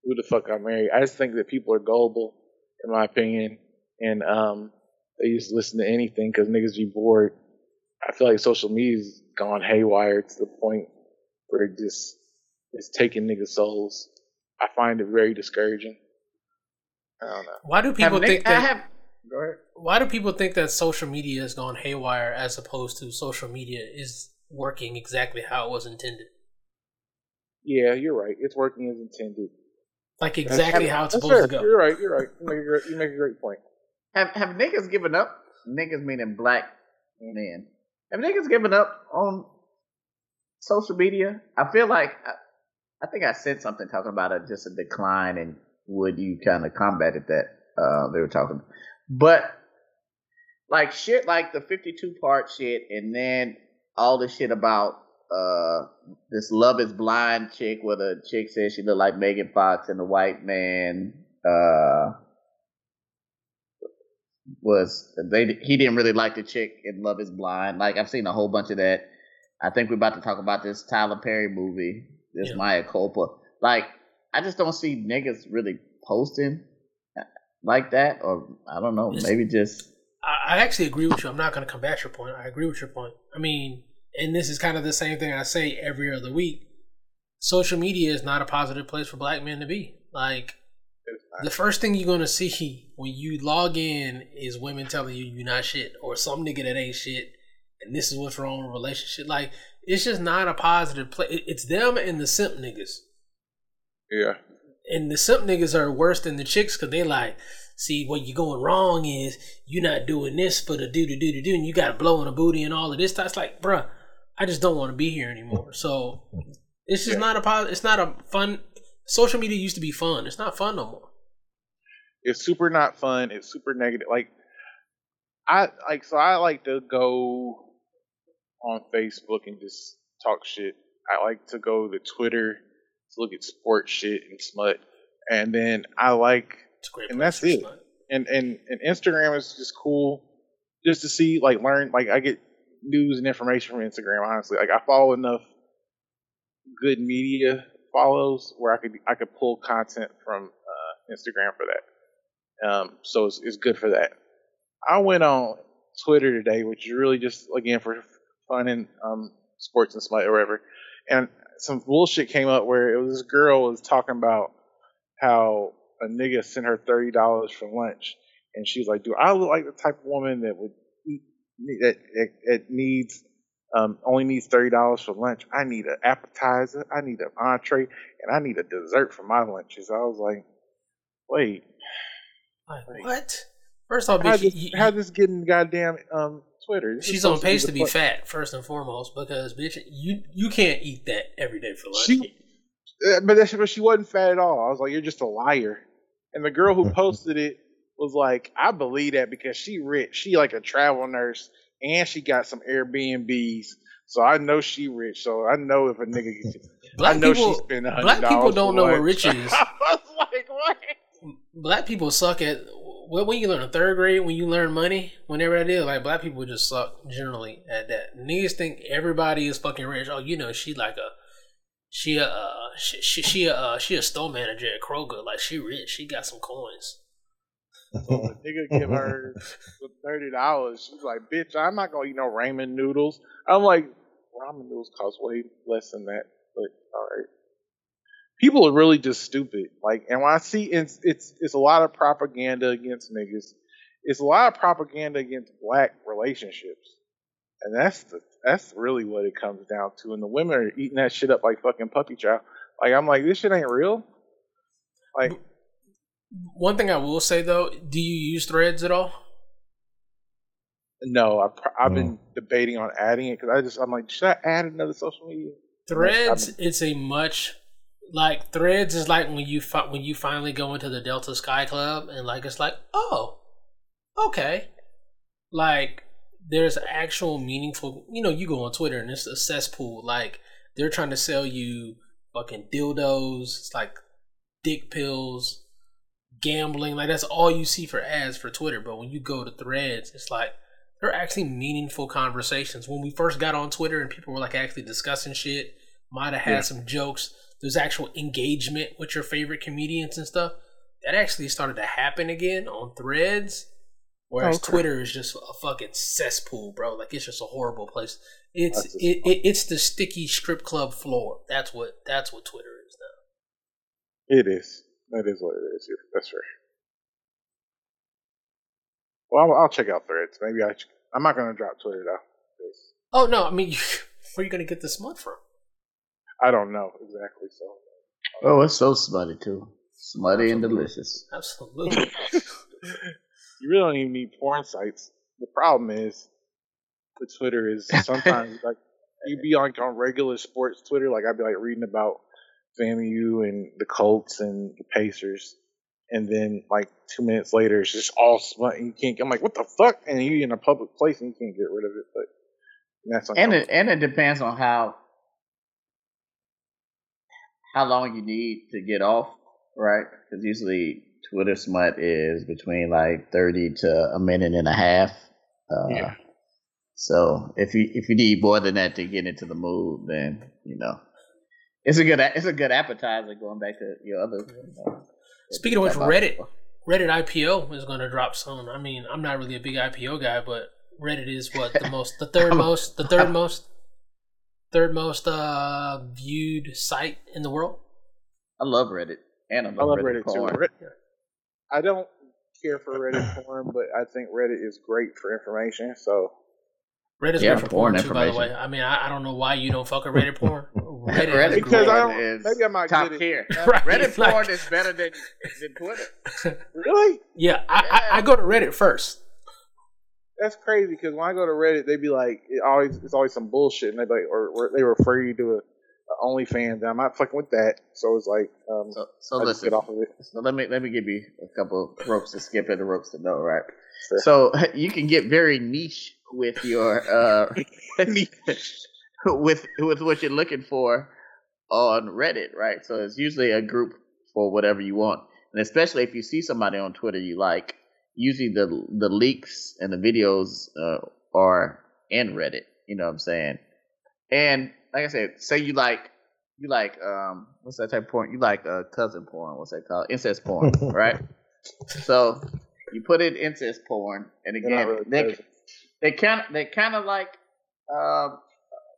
who the fuck got married? I just think that people are gullible, in my opinion, and um, they just listen to anything because niggas be bored. I feel like social media's gone haywire to the point where it just it's taking niggas' souls. I find it very discouraging. I don't know. Why do people Have think nigg- I that? have. Go ahead. Why do people think that social media has gone haywire as opposed to social media is working exactly how it was intended? Yeah, you're right. It's working as intended. Like exactly how it's That's supposed to fair. go. You're right. You're right. You make a great, you make a great point. Have have niggas given up? Niggas meaning black men. Have niggas given up on social media? I feel like I, I think I said something talking about a, just a decline and would you kind of combated that? Uh, they were talking, but like shit, like the fifty-two part shit, and then all the shit about uh this Love Is Blind chick, where the chick says she looked like Megan Fox and the white man. Uh, was they he didn't really like the chick in Love Is Blind. Like I've seen a whole bunch of that. I think we're about to talk about this Tyler Perry movie, this Yeah. Maya Culpa. Like I just don't see niggas really posting like that, or I don't know, It's- maybe just I, I actually agree with you. I'm not going to combat your point. I agree with your point. I mean, and this is kind of the same thing I say every other week. Social media is not a positive place for black men to be. Like, the first thing you're going to see when you log in is women telling you you're not shit or some nigga that ain't shit and this is what's wrong with relationship. Like, it's just not a positive place. It's them and the simp niggas. Yeah. And the simp niggas are worse than the chicks because they like, see, what you're going wrong is you're not doing this for the do do do do do, and you got to blow in a booty and all of this. That's like, bruh, I just don't want to be here anymore. So it's just not a positive. It's not a fun. Social media used to be fun. It's not fun no more. It's super not fun. It's super negative. Like I like so I like to go on Facebook and just talk shit. I like to go to Twitter to look at sports shit and smut. And then I like. And that's it. smut. and, and and Instagram is just cool just to see like learn like I get news and information from Instagram honestly. Like I follow enough good media follows where I could I could pull content from uh, Instagram for that. Um, so it's, it's good for that. I went on Twitter today, which is really just again for fun and um, sports and smut or whatever, and some bullshit came up where it was this girl was talking about how a nigga sent her thirty dollars for lunch, and she's like, "Do I look like the type of woman that would eat that that, that needs um, only needs thirty dollars for lunch? I need an appetizer, I need an entree, and I need a dessert for my lunches." I was like, "Wait, Like, what? First off, how bitch, this, you- how this getting goddamn um Twitter? This she's on supposed pace be to be fat first and foremost because bitch, you you can't eat that every day for lunch. She- but that's but she wasn't fat at all. I was like, you're just a liar. And the girl who posted it was like, I believe that because she rich. She like a travel nurse and she got some Airbnbs. So I know she rich. So I know if a nigga, black I know people, she spent a hundred black people don't for know what rich is. I was like, what? Black people suck at when when you learn in third grade when you learn money whenever that is like black people just suck generally at that niggas think everybody is fucking rich oh you know she like a she a uh, she she she a uh, she a store manager at Kroger like she rich she got some coins So the nigga give her thirty dollars. She's like, bitch, I'm not gonna eat no ramen noodles. I'm like, ramen noodles cost way less than that. But all right. People are really just stupid. Like, and when I see it's it's it's a lot of propaganda against niggas. It's a lot of propaganda against black relationships, and that's the that's really what it comes down to. And the women are eating that shit up like fucking puppy chow. Like, I'm like, this shit ain't real. Like, one thing I will say though do you use threads at all No, I pr- I've been debating on adding it because I just I'm like, should I add another social media? Threads, it's a much like Threads is like when you fi- when you finally go into the Delta Sky Club and like it's like oh okay like there's actual meaningful you know you go on Twitter and it's a cesspool like they're trying to sell you fucking dildos it's like dick pills gambling like that's all you see for ads for Twitter but when you go to Threads it's like they're actually meaningful conversations. When we first got on Twitter and people were like actually discussing shit, might have had Yeah. some jokes. There's actual engagement with your favorite comedians and stuff. That actually started to happen again on Threads. Whereas Okay. Twitter is just a fucking cesspool, bro. Like it's just a horrible place. It's it, it, it's the sticky strip club floor. That's what that's what Twitter is now. It is. That is what it is. That's fair. Well, I'll, I'll check out Threads. Maybe I. I'm not gonna drop Twitter though. Oh no, I mean, where are you gonna get this smut from? I don't know exactly. So Oh, it's so smutty too. Smutty and delicious. Absolutely. you really don't even need porn sites. The problem is the Twitter is sometimes like you be on on regular sports Twitter. Like I'd be like reading about FAMU and the Colts and the Pacers, and then like two minutes later it's just all smut. And you can't. I'm like, what the fuck? And you in a public place and you can't get rid of it. But that's And it and it depends on how how long you need to get off, right? Because usually Twitter smut is between like thirty to a minute and a half. Uh, Yeah. So if you if you need more than that to get into the mood, then you know it's a good it's a good appetizer. Going back to your other. Uh, Speaking of which, Reddit Reddit IPO is going to drop soon. I mean, I'm not really a big IPO guy, but Reddit is what the most, the third most, the third most, third most uh, viewed site in the world. I love Reddit, and I love, I love Reddit, Reddit, too. porn. Red- I don't care for Reddit porn, but I think Reddit is great for information. So Reddit's Yeah, great for porn porn, too, by the way. I mean, I, I don't know why you don't fuck with Reddit porn. Reddit, Reddit is because great. I porn don't- maybe I might top get it. tier. Right, Reddit like- porn is better than than Twitter. really, Yeah, I, I, I go to Reddit first. That's crazy. Because when I go to Reddit, they'd be like, it always it's always some bullshit, and they like, or, or they refer you to a, a OnlyFans. And I'm not fucking with that. So it's like, um, So, so I listen. get off of it. So let me let me give you a couple ropes to skip and the ropes to know, right? Sure. So you can get very niche with your uh with with what you're looking for on Reddit, right? So it's usually a group for whatever you want, and especially if you see somebody on Twitter you like, usually the the leaks and the videos uh, are in Reddit. You know what I'm saying? And like I said, say you like you like um what's that type of porn? You like uh cousin porn? What's that called? Incest porn, right? So you put in incest porn, and again, really they they kind of they kind of like um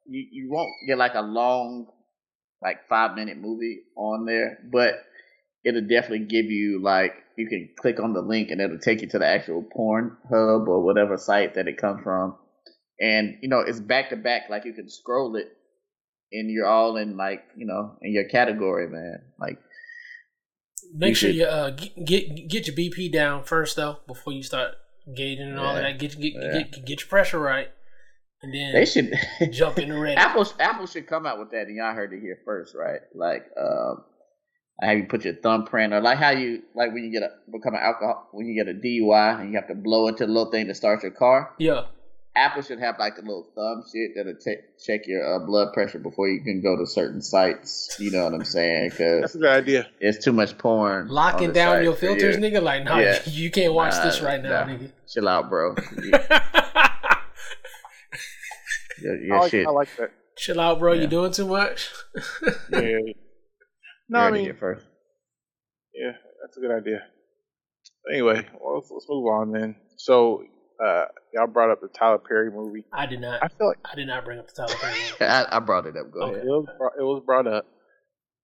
you you won't get like a long like five minute movie on there, but it'll definitely give you like you can click on the link and it'll take you to the actual porn hub or whatever site that it comes from. And you know, it's back to back, like you can scroll it and you're all in like, you know, in your category, man. Like Make You sure should- you uh, get, get get your BP down first though before you start gauging and all that. Get get, Yeah. get get your pressure right, and then they should jump in the ready. Apple Apple should come out with that, and y'all heard it here first, right? Like, um, have you put your thumbprint, or like how you like when you get a become an alcohol when you get a DUI and you have to blow into the little thing to start your car. Yeah, Apple should have like the little thumb shit that'll ta- check your uh, blood pressure before you can go to certain sites. You know what I'm saying? That's Because a good idea. it's too much porn. locking down site your filters, you. nigga. Like, no, Yeah. you can't watch Nah, this right now, nah. nigga. Chill out, bro. You- your your I like, shit. I like that. Chill out, bro. Yeah. You doing too much. Yeah. You No, I heard it mean, here first. yeah, that's a good idea. Anyway, well, let's, let's move on then. So, uh, y'all brought up the Tyler Perry movie. I did not. I feel like I did not bring up the Tyler Perry. movie. I, I brought it up. Go Okay. ahead. it was brought, it was brought up.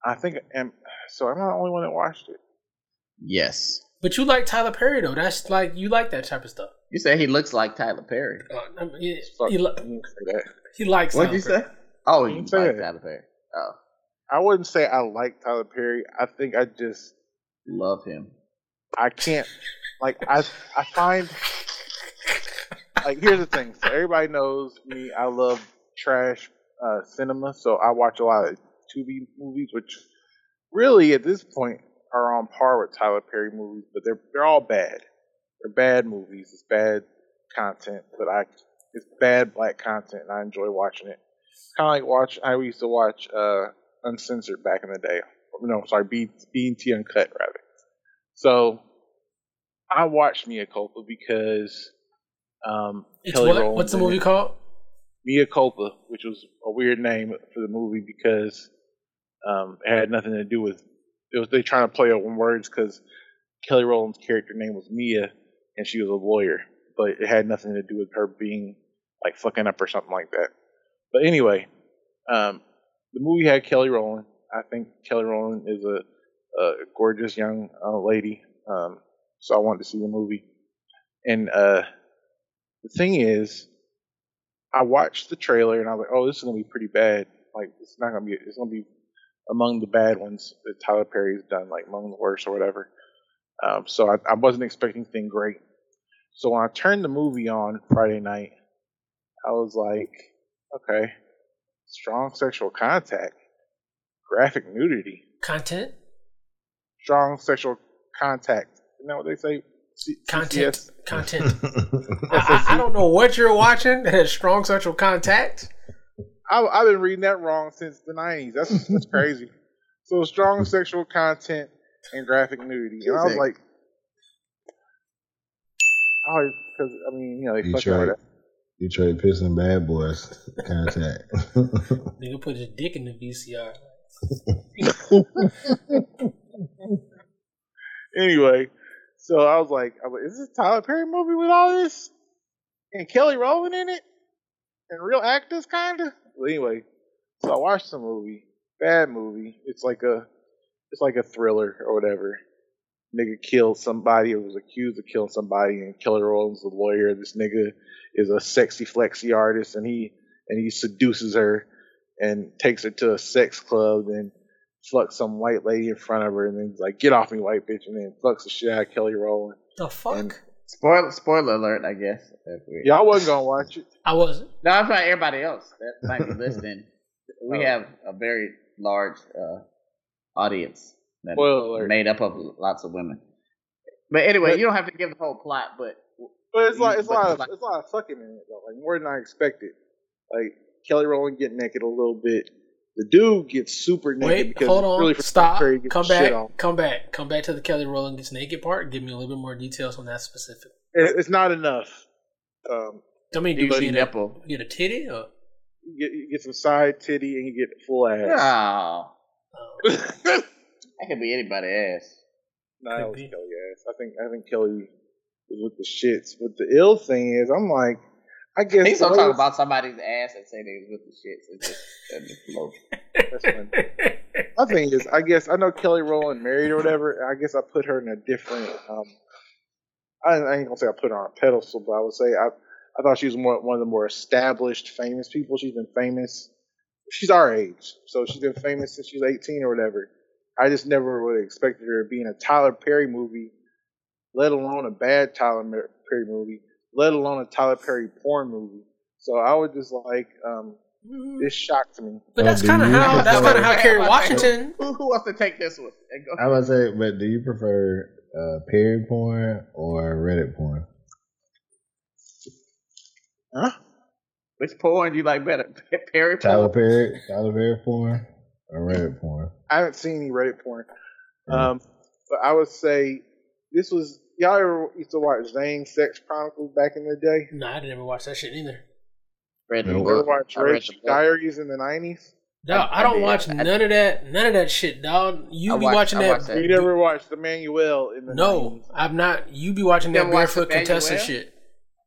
I think, and so I'm not the only one that watched it. Yes. But you like Tyler Perry though. That's like you like that type of stuff. You say he looks like Tyler Perry. Uh, I mean, he, Fuck, he, li- I didn't say that. he likes. What'd Tyler you Perry. say? Oh, You you didn't like that. Tyler Perry. Oh, I wouldn't say I like Tyler Perry. I think I just love him. I can't like I I find like here's the thing. So everybody knows me. I love trash uh, cinema, so I watch a lot of Tubi movies, which really at this point are on par with Tyler Perry movies, but they're they're all bad. They're bad movies. It's bad content, but I it's bad black content, and I enjoy watching it. Kind of like watch. I used to watch uh, Uncensored back in the day. No, sorry, B BET Uncut rather. So I watched Mea Culpa because um, It's Kelly what? What's the movie called? Mea Culpa, which was a weird name for the movie because um, it had nothing to do with it was they trying to play on words because Kelly Rowland's character name was Mia and she was a lawyer, but it had nothing to do with her being like fucking up or something like that. But anyway, um, the movie had Kelly Rowland. I think Kelly Rowland is a, a gorgeous young uh, lady, um, so I wanted to see the movie. And uh, the thing is, I watched the trailer and I was like, "Oh, this is gonna be pretty bad. Like, it's not gonna be. It's gonna be among the bad ones that Tyler Perry's done, like among the worst or whatever." Um, so I, I wasn't expecting anything great. So when I turned the movie on Friday night, I was like, "Okay, strong sexual contact, graphic nudity, Content. strong sexual contact." Isn't that what they say? C- Content. CCS? Content. I, I, I don't know what you're watching that has strong sexual contact. I, I've been reading that wrong since the nineties. That's that's crazy. So strong sexual content and graphic nudity, and I was like, oh, because I mean, you know, they fuck Detroit. with Detroit Pistons bad boys contact. Nigga put his dick in the VCR. Anyway, so I was like, I was like, is this a Tyler Perry movie with all this and Kelly Rowland in it and real actors, kinda? Well, anyway, so I watched the movie. Bad movie. It's like a, it's like a thriller or whatever. Nigga killed somebody or was accused of killing somebody, and Kelly Rowland's the lawyer. This nigga is a sexy flexy artist, and he and he seduces her and takes her to a sex club and fucks some white lady in front of her, and then he's like, "Get off me, white bitch," and then fucks the shit out of Kelly Rowland. The fuck? And- Spoiler, spoiler alert, I guess. If we- Yeah, I wasn't gonna watch it. I wasn't. No, I'm talking everybody else that might be listening. We Oh. have a very large uh, audience that Spoiler made up of lots of women. But anyway, But- you don't have to give the whole plot, but But it's like it's a But lot it's of like- it's a lot of fucking in it though, like more than I expected. Like Kelly Rowland getting naked a little bit. The dude gets super naked Wait, because hold on. really Stop. Come back. Come back. Come back to the Kelly Rowland gets naked part. Give me a little bit more details on that specific. It- It's not enough. Um, I mean, do do you see you get a, nipple? you get a titty or You get, you get some side titty and you get full ass. No, Um, that could be anybody's ass. no, that Could was be. Kelly ass. I think I think Kelly was with the shits. But the ill thing is, I'm like, I guess He's the gonna talk about somebody's ass and say they was with the shits. It's just doesn't flow. That's. My thing is, I guess I know Kelly Rowland married or whatever. I guess I put her in a different. Um, I, I ain't gonna say I put her on a pedestal, but I would say I I thought she was more, one of the more established, famous people. She's been famous. She's our age, so she's been famous since she was 18 or whatever. I just never would have expected her to be in a Tyler Perry movie, let alone a bad Tyler Perry movie, let alone a Tyler Perry porn movie. So I would just like, um, this shocked me. but that's kind of how that's kind of how Kerry Washington. Who, who wants to take this one? And go- I would say, but do you prefer uh, period porn or Reddit porn? Huh? Which porn do you like better? Perry Tyler porn? Perry, Tyler Perry porn or Reddit porn? I haven't seen any Reddit porn. Um, but I would say this was y'all ever used to watch Zane Sex Chronicles back in the day? Nah, I didn't ever watch that shit either. Read the Nope. You ever watch I read Rage. Diaries in the nineties? Dog, I- I, I don't did. watch I- none of that. None of that shit, dog. You I be watched- watching I that. that. You never watched Emmanuel in the No, 90s? I'm not. You be watching that barefoot Emmanuel? contestant shit.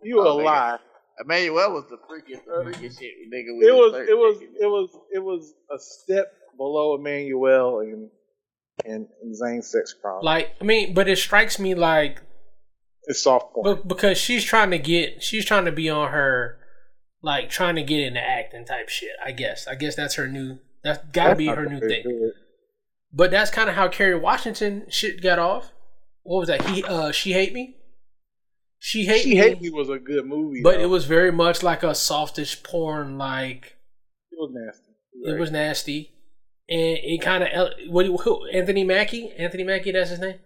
You Oh, a nigga. lie. Emmanuel was the freakiest, freakiest shit, nigga. It was it was it was it was a step below Emmanuel and and, and Zane Sex Chronicles. Like, I mean, but it strikes me like it's soft porn. Because she's trying to get, she's trying to be on her, like trying to get into acting type shit. I guess. I guess that's her new. That's got to be her new thing. But that's kind of how Kerry Washington shit got off. What was that? He, uh, she hate me. She hate She me. Hate Me was a good movie, but though. it was very much like a softish porn. Like it was nasty. it was nasty, and it kind of what who, Anthony Mackie. Anthony Mackie, that's his name.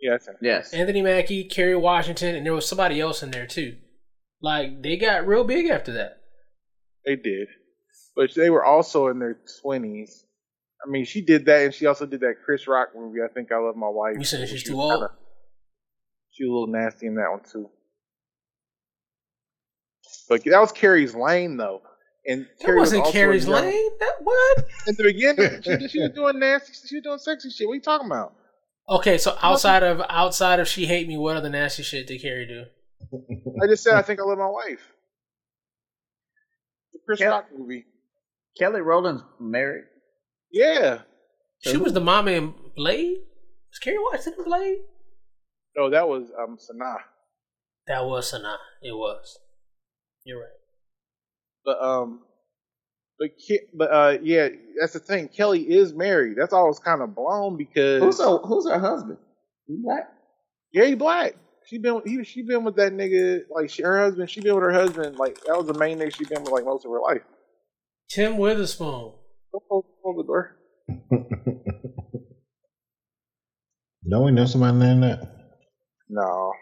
yeah. Yes. Anthony Mackie, Kerry Washington, and there was somebody else in there too. Like they got real big after that. They did, but they were also in their twenties. I mean, she did that, and she also did that Chris Rock movie. I think I love my wife. You saying where she's she too old? kinda- she was a little nasty in that one too. But that was Kerry's lane, though. And That Kerry was wasn't also Kerry's a young- lane. That what? In the beginning, she, she was doing nasty. She was doing sexy shit. What are you talking about? Okay, so outside of outside of she hate me, what other nasty shit did Carrie do? I just said I think I love my wife. The Chris Yeah. Rock movie. Kelly Rowland's married. Yeah. She was the mama in Blade. Was Kerry Washington in Blade? No, that was um Sanaa. That was Sanaa. It was. You're right. But um, but Ke- but uh, yeah, that's the thing. Kelly is married. That's always kind of blown because Who's her, who's her husband? He black? yeah, he black. She been he she been with that nigga like she, her husband. She been with her husband like that was the main nigga she been with like most of her life. Tim Weatherspoon. Don't hold, hold the door. Don't we know somebody named that? No,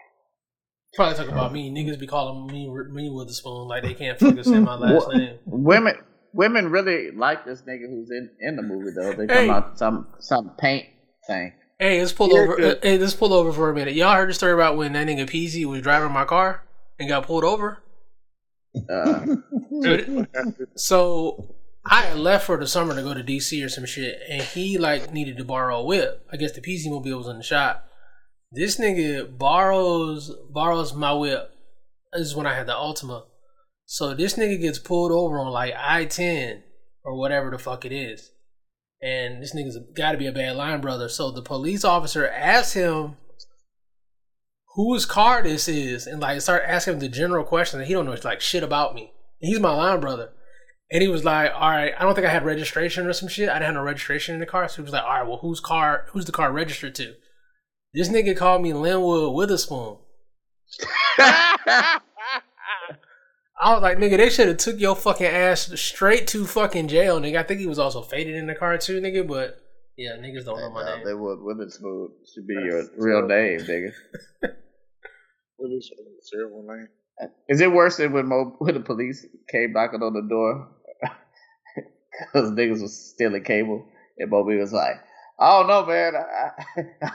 Probably talking about me. Niggas be calling me me Witherspoon like they can't fucking say my last name. Women women really like this nigga who's in, in the movie though. They Hey. come out some some paint thing. Hey, let's pull Yeah, over. good. Hey, let's pull over for a minute. Y'all heard the story about when that nigga Peasy was driving my car and got pulled over? Uh, So I had left for the summer to go to DC or some shit, and he like needed to borrow a whip. I guess the PC mobile was in the shop. This nigga borrows borrows my whip. This is when I had the Altima. So this nigga gets pulled over on like I ten or whatever the fuck it is, and this nigga's got to be a bad line brother. So the police officer asks him whose car this is, and like start asking him the general question, and he don't know like shit about me. He's my line brother. And he was like, "All right, I don't think I had registration or some shit. I didn't have no registration in the car." So he was like, "All right, well, whose car? Who's the car registered to?" This nigga called me Linwood Witherspoon. I was like, "Nigga, they should have took your fucking ass straight to fucking jail, nigga." I think he was also faded in the car too, nigga. But yeah, niggas don't know my name. they would Witherspoon should be your real name, nigga. what is her terrible name? Is it worse than when Mo, when the police came knocking on the door because niggas was stealing cable and Moby was like, "I don't know, man. I, I,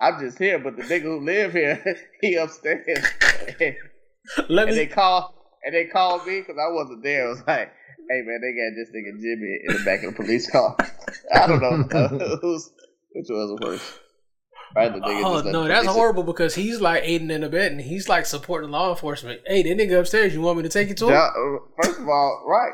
I'm just here, but the nigga who live here, he upstairs." Let and me they call and they called me because I wasn't there. It was like, Hey man, they got this nigga Jimmy in the back of the police car. I don't know uh, who's which was worse. Right, the nigga Oh no, that's horrible because he's like aiding and abetting. He's like supporting law enforcement. Hey, that nigga upstairs, you want me to take you to him? First of all, right.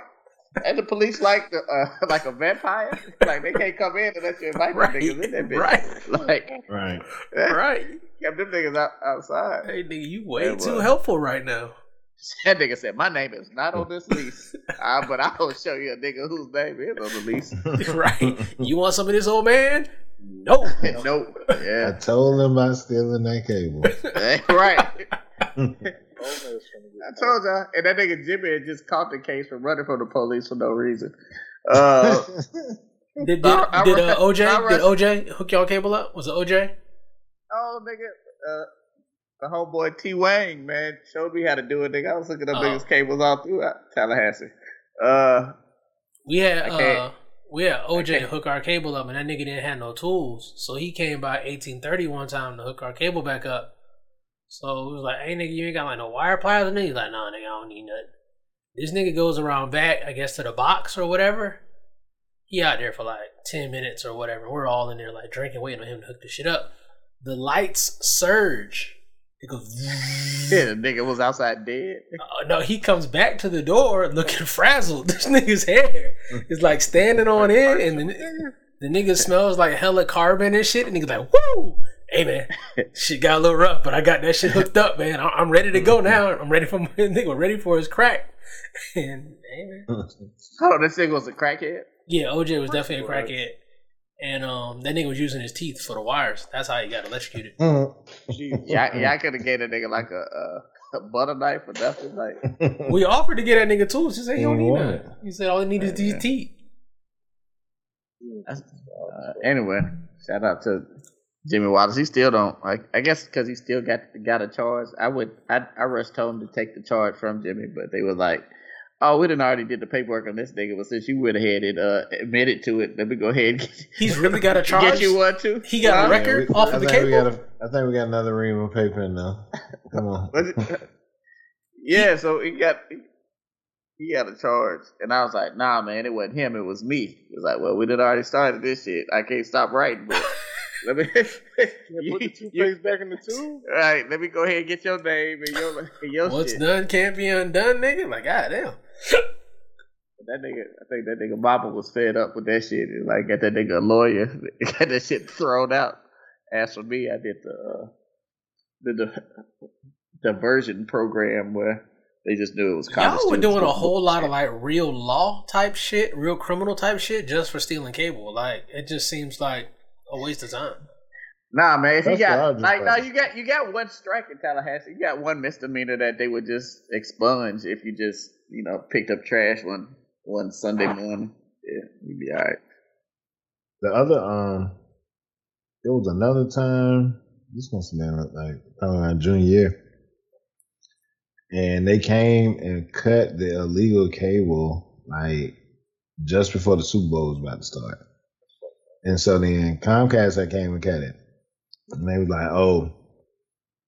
And the police like the, uh, like a vampire. Like they can't come in unless you invite Right, them niggas in that bitch. right. Like Right. Right. kept them niggas out, outside. Hey, nigga, you way Yeah, too well. helpful right now. That nigga said, "My name is not on this lease, uh, but I will show you a nigga whose name is on the lease." right. You want some of this old man? No. nope. I Yeah. told him about stealing that cable. right. Gomez from the- I told y'all, and that nigga Jimmy had just caught the case for running from the police for no reason. Uh, Did did, I- I did uh, OJ I did OJ hook y'all cable up? Was it OJ? oh, nigga, uh, the homeboy T Wang man showed me how to do it. Nigga, I was looking up Oh. niggas cables all through Tallahassee. Uh, We had uh we had OJ hook our cable up and that nigga didn't have no tools. So he came by eighteen thirty one time to hook our cable back up. So it was like, hey nigga, you ain't got like no wire pliers and he's like, nah nigga, I don't need nothing. This nigga goes around back, I guess, to the box or whatever. He out there for like ten minutes or whatever. We're all in there like drinking, waiting on him to hook the shit up. The lights surge. It goes yeah, the nigga was outside dead. Oh, no, he comes back to the door looking frazzled. This nigga's hair is like standing on end, and the, the nigga smells like hella carbon and shit. And nigga's like, "Woo, hey man, shit got a little rough, but I got that shit hooked up, man. I- I'm ready to go now. I'm ready for my nigga, ready for his crack." And hey, man. Oh, this nigga was a crackhead. yeah, OJ was definitely a crackhead, and um, that nigga was using his teeth for the wires. That's how he got electrocuted. Yeah, yeah, I could have gave that nigga like a, a, a butter knife or nothing. Like, We offered to get that nigga tools. He said he don't need What? that. He said all he needs is these teeth. Uh, anyway, shout out to Jimmy Wallace. He still don't like. I guess because he still got got a charge. I would. I I rushed home to take the charge from Jimmy, but they were like, "Oh, we done already did the paperwork on this nigga, but since you went ahead and uh, admitted to it, let me go ahead and get, He's really got a charge. get you one too." He got a record we- off I of the think we cable. got a- I think we got another ream of paper in now. Come on. Was it- yeah, so he got he had a charge, and I was like, "Nah, man, it wasn't him. It was me." He was like, "Well, we done already started this shit. I can't stop writing, but let me Yeah, put the you- toothpaste back in the tube. right. Let me go ahead and get your name and your and your What's shit." done can't be undone, nigga. Like, goddamn. That nigga, I think that nigga Mama was fed up with that shit, and like got that nigga a lawyer, got that shit thrown out. As for me, I did the uh, the, the diversion program where they just knew it was college. Y'all were students. doing a whole lot of like real law type shit, real criminal type shit, just for stealing cable. Like, it just seems like a waste of time. Nah, man. If you That's what got like, no, thought. you got you got one strike in Tallahassee. You got one misdemeanor that they would just expunge if you just you know picked up trash one one Sunday morning. Yeah, you'd be all right. The other um, it was another time. This must have been like probably my junior year, and they came and cut the illegal cable like just before the Super Bowl was about to start. And so then Comcast that came and cut it, and they was like, "Oh,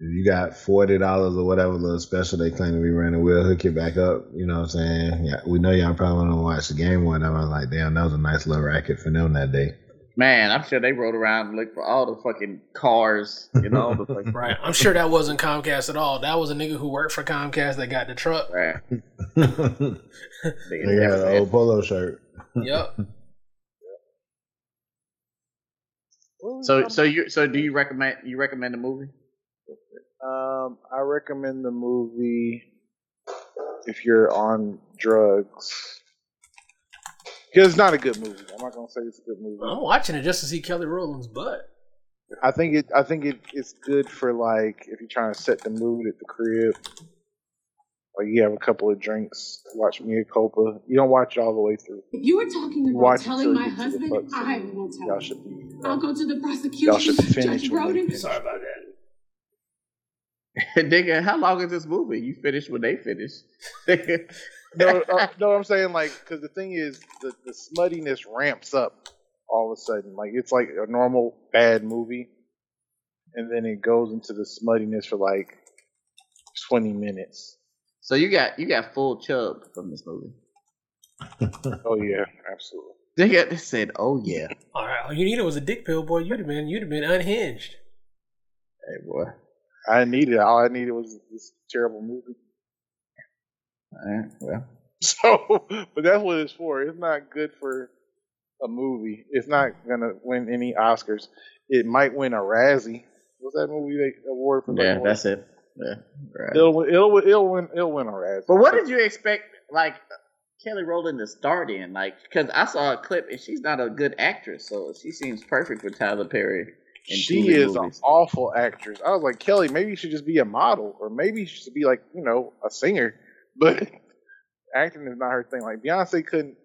if you got forty dollars or whatever little special they claim to be running, we'll hook it back up." You know what I'm saying? Yeah, we know y'all probably don't watch the game whatever. I was like, "Damn, that was a nice little racket for them that day." Man, I'm sure they rode around and looked for all the fucking cars, you know, the fucking Right. I'm sure that wasn't Comcast at all. That was a nigga who worked for Comcast that got the truck. Right. they Nigga had never an old polo shirt. Yep. So, so you, so do you recommend you recommend the movie? Um, I recommend the movie if you're on drugs. Because it's not a good movie. I'm not gonna say it's a good movie. I'm watching it just to see Kelly Rowland's butt. I think it. I think it, it's good for like if you're trying to set the mood at the crib. Like you have a couple of drinks, watch Mea Culpa. You don't watch it all the way through. You were talking about Watch telling my you get to the husband. I will tell Y'all should be. I'll go to the prosecution. Y'all should finish Judge when Broden. Sorry about that. Nigga, how long is this movie? You finished when they finished. Nigga. no, uh, no, I'm saying like because the thing is the the smuttiness ramps up all of a sudden. Like it's like a normal bad movie, and then it goes into the smuttiness for like 20 minutes. So you got you got full chub from this movie. Oh yeah, absolutely. They got they said, "Oh yeah, All right, all you needed was a dick pill, boy. You'd have been, you'd have been unhinged. hey boy." I needed it. all I needed was this terrible movie. All right, well, So, but that's what it's for. It's not good for a movie. It's not gonna win any Oscars. It might win a Razzie. What's that movie they award for? yeah, that's it. Yeah, right. It'll, win- it'll, win- it'll win. It'll win a Razzie. But what did you expect, like Kelly Rowland to start in? Like, because I saw a clip and she's not a good actress, so she seems perfect for Tyler Perry. in She TV is an awful actress. I was like, Kelly, maybe you should just be a model, or maybe you should be like, you know, a singer. But acting is not her thing. Like Beyonce couldn't.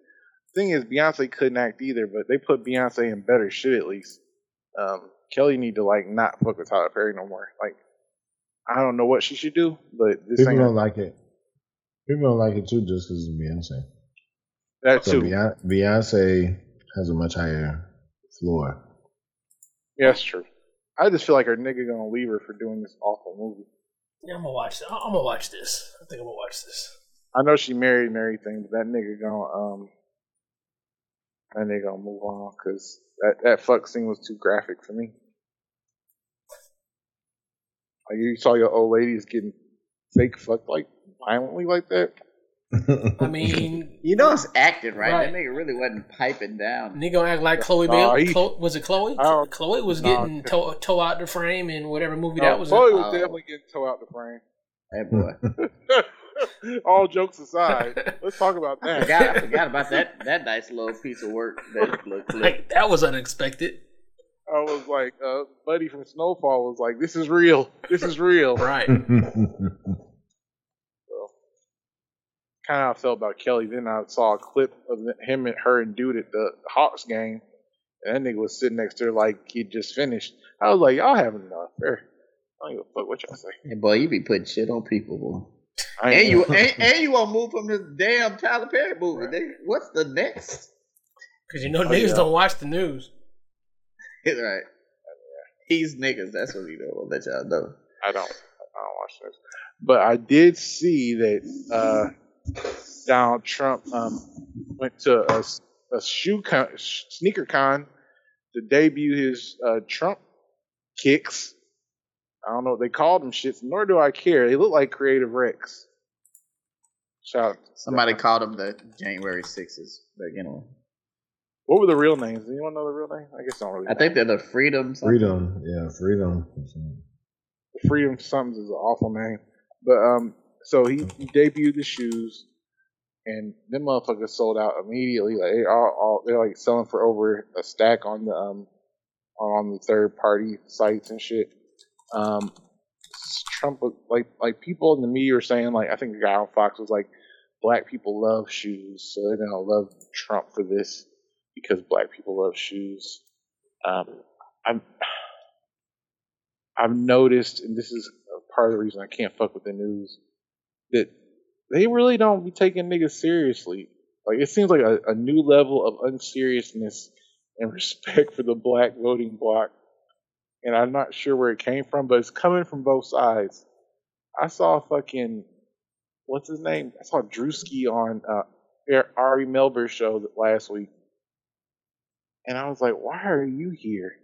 Thing is, Beyonce couldn't act either, but they put Beyonce in better shit at least. Um, Kelly need to like not fuck with Tyler Perry no more. Like, I don't know what she should do, but this People ain't don't like it. People don't like it too just because it's Beyonce. that So too. Beyonce, Beyonce has a much higher floor. Yeah, that's true. I just feel like her nigga gonna leave her for doing this awful movie. Yeah, I'm gonna watch. I'm gonna watch this. I think I'm gonna watch this. I know she married and everything, but that nigga gonna um, that nigga gonna move on because that that fuck scene was too graphic for me. Like you saw your old ladies getting fake fucked like violently like that. I mean, You know it's acting, right? Right. That nigga really wasn't piping down. nigga gonna act like Chloe Nah, Bailey. he- Chloe, was it Chloe? I Chloe was nah. getting toe, toe out the frame in whatever movie No, that was. Chloe in. was Oh. definitely getting toe out the frame. Hey boy, All jokes aside, let's talk about I that. forgot, I forgot about that that nice little piece of work. That little clip. Like that was unexpected. I was like, uh, Buddy from Snowfall was like, "This is real. This is real." Right. Kind of how I felt about Kelly. Then I saw a clip of him and her and dude at the Hawks game, and that nigga was sitting next to her like he just finished. I was like, y'all having enough. Fair. I don't give a fuck what y'all say. Hey boy, you be putting shit on people, boy. I And you and, and you won't move from this damn Tyler Perry movie. Right. nigga. What's the next? Because you know Oh, niggas yeah. don't watch the news. right. He's niggas. That's what he know. I'll let y'all know. I don't. I don't watch this. But I did see that uh, Donald Trump um, went to a shoe con, sneaker con to debut his uh, Trump kicks. I don't know what they called them shits, nor do I care. They look like Creative Rex. Shout out. Somebody called them the January sixes, but you know, What were the real names? Do anyone know the real name? I guess I don't really I think they're the Freedom. something. freedom, yeah, freedom. Freedom Somethings is an awful name. But um, so he, he debuted the shoes, and them motherfuckers sold out immediately. Like they all, all they're like selling for over a stack on the um on the third party sites and shit. Um, Trump like like people in the media are saying like I think the guy on Fox was like black people love shoes, so they're gonna love Trump for this because black people love shoes. Um, I'm I've noticed, and this is part of the reason I can't fuck with the news, that they really don't be taking niggas seriously. Like it seems like a, a new level of unseriousness and respect for the black voting bloc. And I'm not sure where it came from, but it's coming from both sides. I saw fucking what's his name? I saw Drewski on uh, Ari Melber's show last week, and I was like, "Why are you here?"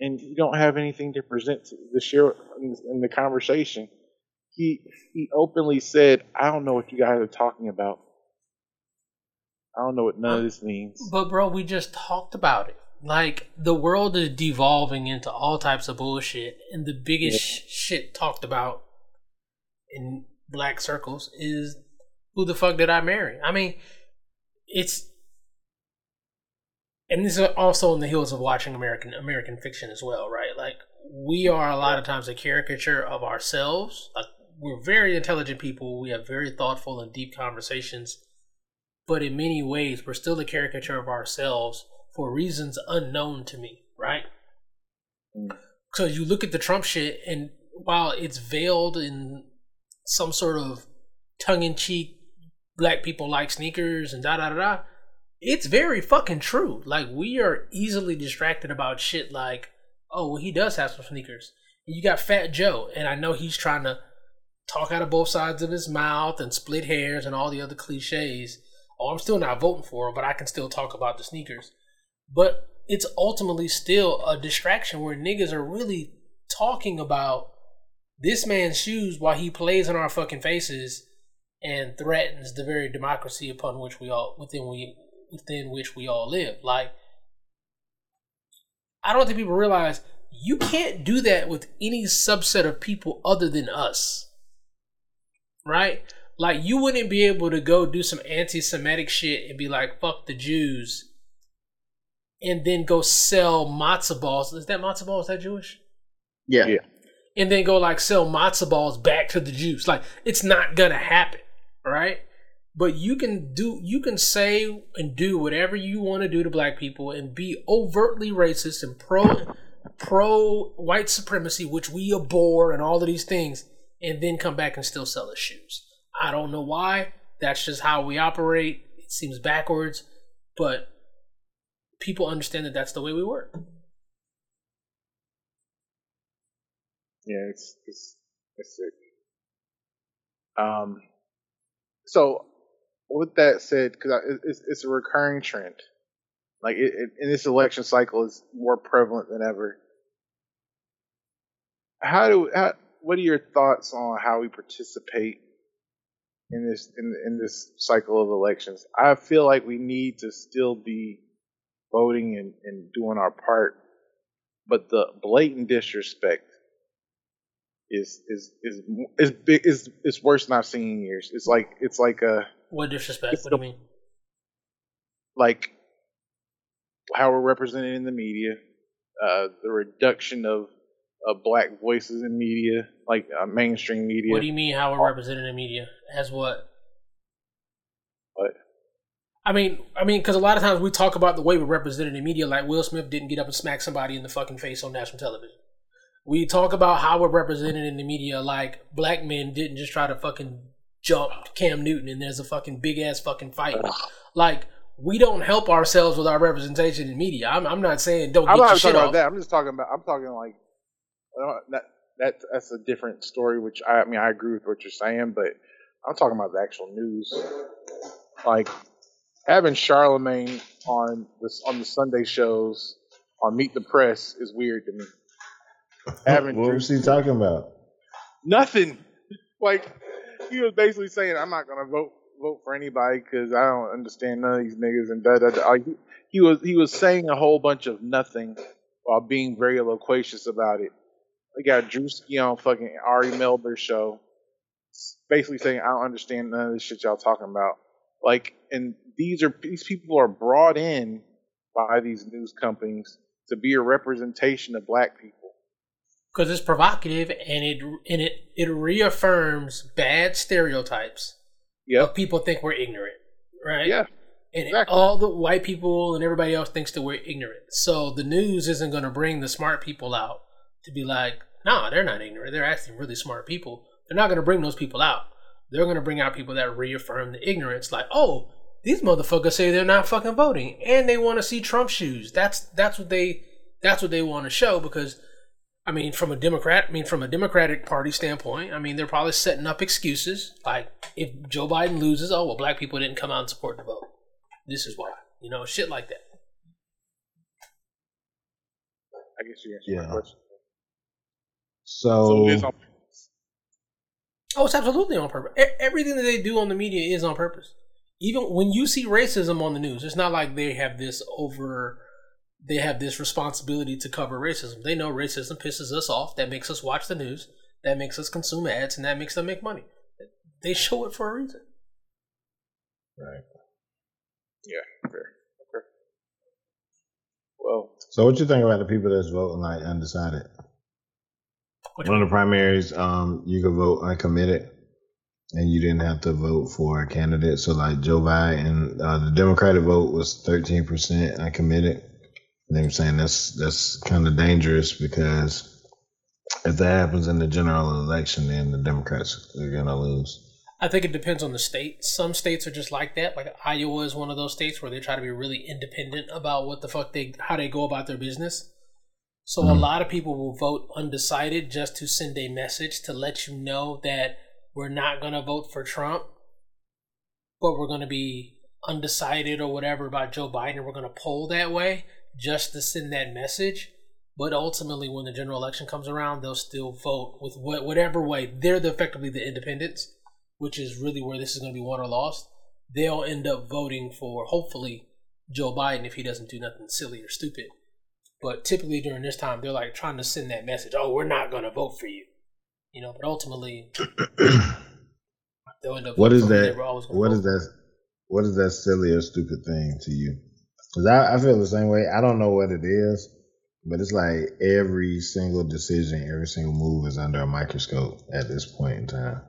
and you don't have anything to present to, to share in the conversation. He he openly said, "I don't know what you guys are talking about. I don't know what none of this means." But bro, we just talked about it. Like the world is devolving into all types of bullshit, and the biggest sh- shit talked about in black circles is who the fuck did I marry? I mean, it's and this is also on the heels of watching American American fiction as well, right? Like we are a lot of times a caricature of ourselves. Like we're very intelligent people. We have very thoughtful and deep conversations, but in many ways, we're still a caricature of ourselves for reasons unknown to me, right? Mm. So you look at the Trump shit, and while it's veiled in some sort of tongue-in-cheek, black people like sneakers and da da da da, it's very fucking true. Like we are easily distracted about shit like, oh, well, he does have some sneakers. And You got Fat Joe, and I know he's trying to talk out of both sides of his mouth and split hairs and all the other cliches. Oh, I'm still not voting for him, but I can still talk about the sneakers. But it's ultimately still a distraction where niggas are really talking about this man's shoes while he plays in our fucking faces and threatens the very democracy upon which we all within we within which we all live. Like I don't think people realize you can't do that with any subset of people other than us. Right? Like you wouldn't be able to go do some anti-Semitic shit and be like, fuck the Jews. And then go sell matzo balls. Is that matzo balls? Is that Jewish? Yeah. Yeah. And then go like sell matzo balls back to the Jews. Like it's not gonna happen, right? But you can do you can say and do whatever you want to do to black people and be overtly racist and pro pro white supremacy, which we abhor and all of these things, and then come back and still sell us shoes. I don't know why. That's just how we operate. It seems backwards, but people understand that that's the way we work. Yeah, it's it's it's sick. Um, so with that said, because it's it's a recurring trend, like it, it, in this election cycle is more prevalent than ever. How do how, what are your thoughts on how we participate in this in in this cycle of elections? I feel like we need to still be voting and, and doing our part, but the blatant disrespect is is is is big is is worse than I've seen in years. It's like it's like a What disrespect? What do you mean? like how we're represented in the media, uh, the reduction of of black voices in media, like uh, mainstream media. What do you mean how we're represented in media? As what? What? I mean, I mean, because a lot of times we talk about the way we're represented in media, like Will Smith didn't get up and smack somebody in the fucking face on national television. We talk about how we're represented in the media, like black men didn't just try to fucking jump Cam Newton and there's a fucking big ass fucking fight. Like we don't help ourselves with our representation in media. I'm, I'm not saying don't I'm not talking shit about off. that. I'm just talking about. I'm talking like that. That that's a different story. Which I, I mean, I agree with what you're saying, but I'm talking about the actual news. Like having Charlemagne on this on the Sunday shows on Meet the Press is weird to me. Having what Drew- was he talking about? Nothing. Like he was basically saying, "I'm not gonna vote vote for anybody because I don't understand none of these niggas." And da da da. Like, he- he was he was saying a whole bunch of nothing while being very loquacious about it. We got Drewski on fucking Ari Melber's show, basically saying, "I don't understand none of this shit y'all talking about." Like, and these are these people are brought in by these news companies to be a representation of black people. because it's provocative and it and it it reaffirms bad stereotypes Yeah, people think we're ignorant, right? Yeah. And exactly. all the white people and everybody else thinks that we're ignorant. So the news isn't going to bring the smart people out to be like, nah, they're not ignorant. They're actually really smart people. They're not going to bring those people out. They're going to bring out people that reaffirm the ignorance. Like, oh, these motherfuckers say they're not fucking voting, and they want to see Trump shoes. That's that's what they that's what they want to show because I mean, from a Democrat, I mean, from a Democratic Party standpoint, I mean, they're probably setting up excuses like if Joe Biden loses, oh well, black people didn't come out and support the vote. This is why, you know, shit like that. I guess you answered my Yeah. question. So, So it is on Oh, it's absolutely on purpose. E- everything that they do on the media is on purpose. Even when you see racism on the news, it's not like they have this over. They have this responsibility to cover racism. They know racism pisses us off. That makes us watch the news. That makes us consume ads, and that makes them make money. They show it for a reason. right. Yeah, fair. Okay. Well, So, what you think about the people that's voting like undecided? Which One of the primaries, um, you could vote uncommitted, and you didn't have to vote for a candidate. So, like Joe Biden, uh, the Democratic vote was thirteen percent uncommitted. And I'm saying that's that's kind of dangerous because if that happens in the general election, then the Democrats are gonna lose. I think it depends on the state. Some states are just like that. Like Iowa is one of those states where they try to be really independent about what the fuck they how they go about their business. So a Mhm. lot of people will vote undecided just to send a message to let you know that we're not gonna vote for Trump, but we're gonna be undecided or whatever about Joe Biden. We're gonna poll that way just to send that message. But ultimately, when the general election comes around, they'll still vote with what, whatever way. They're the, effectively the independents, which is really where this is going to be won or lost. They'll end up voting for, hopefully, Joe Biden if he doesn't do nothing silly or stupid. But typically during this time, they're like trying to send that message oh, we're not going to vote for you. You know, but ultimately, they'll end up What is that? they were always gonna What is that? What is that silly or stupid thing to you? Because I, I feel the same way. I don't know what it is, but it's like every single decision, every single move is under a microscope at this point in time.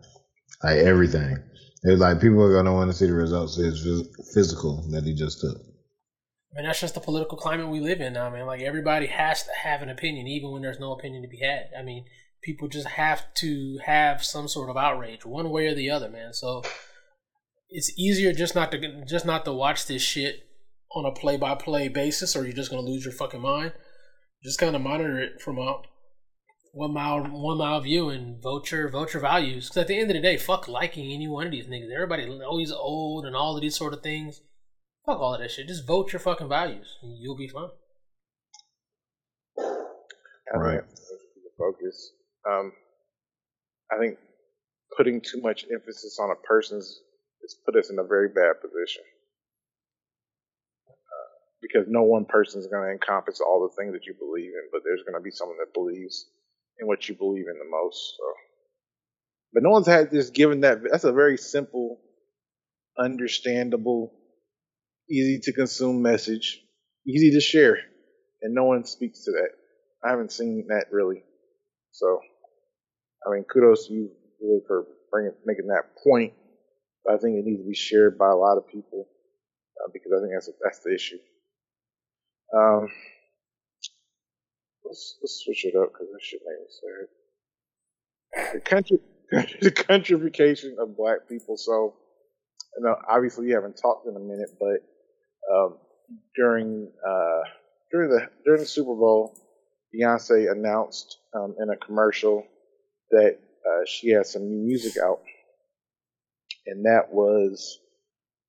Like everything. It's like people are gonna want to see the results of his phys- physical that he just took. I mean, that's just the political climate we live in now, man. Like everybody has to have an opinion, even when there's no opinion to be had. I mean, people just have to have some sort of outrage, one way or the other, man. So it's easier just not to just not to watch this shit on a play by play basis, or you're just gonna lose your fucking mind. Just kind of monitor it from a one mile one mile view and vote your vote your values. Because at the end of the day, fuck liking any one of these niggas. Everybody always old and all of these sort of things. Fuck all of that shit. Just vote your fucking values, and you'll be fine. I Right. think that's the focus. Um, I think putting too much emphasis on a person's has put us in a very bad position. Uh, because no one person is going to encompass all the things that you believe in, but there's going to be someone that believes in what you believe in the most. So. But no one's had this given that. That's a very simple, understandable, easy to consume message, easy to share, and no one speaks to that. I haven't seen that really. So, I mean, kudos to you really for bringing making that point. But I think it needs to be shared by a lot of people uh, because I think that's that's the issue. Um, let's let's switch it up because that shit made me sad. The country, the countrification of black people. So, you know, obviously you haven't talked in a minute, but um, during uh, during the during the Super Bowl, Beyonce announced um, in a commercial that uh, she has some new music out, and that was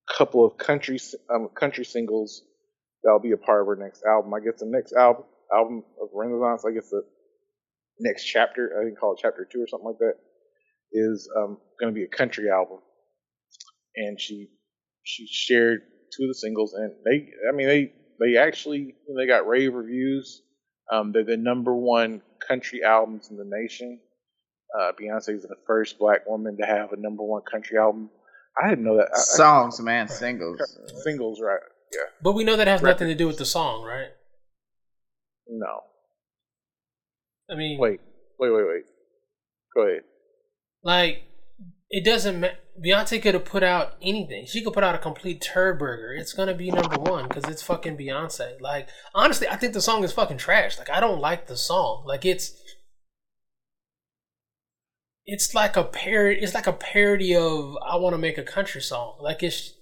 a couple of country um, country singles that'll be a part of her next album. I guess the next album album of Renaissance, I guess the next chapter, I think call it chapter two or something like that, is um, going to be a country album, and she she shared two of the singles, and they, I mean, they they actually they got rave reviews. Um, they're the number one country albums in the nation. Uh, Beyonce is the first black woman to have a number one country album. I didn't know that. I, Songs, man, singles. Singles, right? Yeah. But we know that has Records. nothing to do with the song, right? No. I mean, Wait. Wait. Wait. Wait. Go ahead. like it doesn't. Ma- Beyonce could have put out anything. She could put out a complete turd burger. It's gonna be number one because it's fucking Beyonce. Like honestly, I think the song is fucking trash. Like I don't like the song. Like it's. It's like a parody. It's like a parody of "I Want to Make a Country Song." Like it's,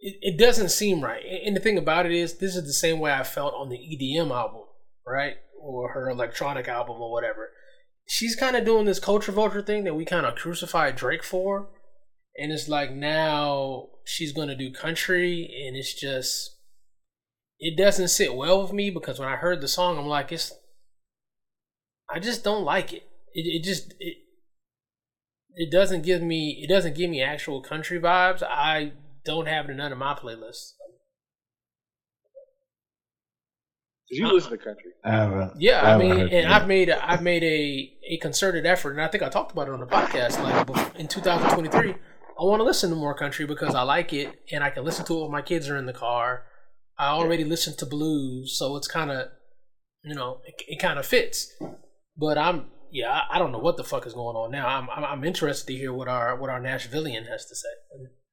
it, it doesn't seem right. And the thing about it is, this is the same way I felt on the EDM album, right, or her electronic album or whatever she's kind of doing this culture vulture thing that we kind of crucified Drake for. And it's like now she's going to do country, and it's just, it doesn't sit well with me because when I heard the song, I'm like, it's, I just don't like it. It, it just, it, it doesn't give me, it doesn't give me actual country vibes. I don't have it in none of my playlists. Did you listen to country? I haven't. Yeah, I haven't mean, heard and that. I've made a, I've made a a concerted effort, and I think I talked about it on the podcast. Like in 2023, I want to listen to more country because I like it, and I can listen to it when my kids are in the car. I already listen to blues, so it's kind of, you know, it, it kind of fits. But I'm, yeah, I, I don't know what the fuck is going on now. I'm, I'm, I'm interested to hear what our what our Nashvilleian has to say.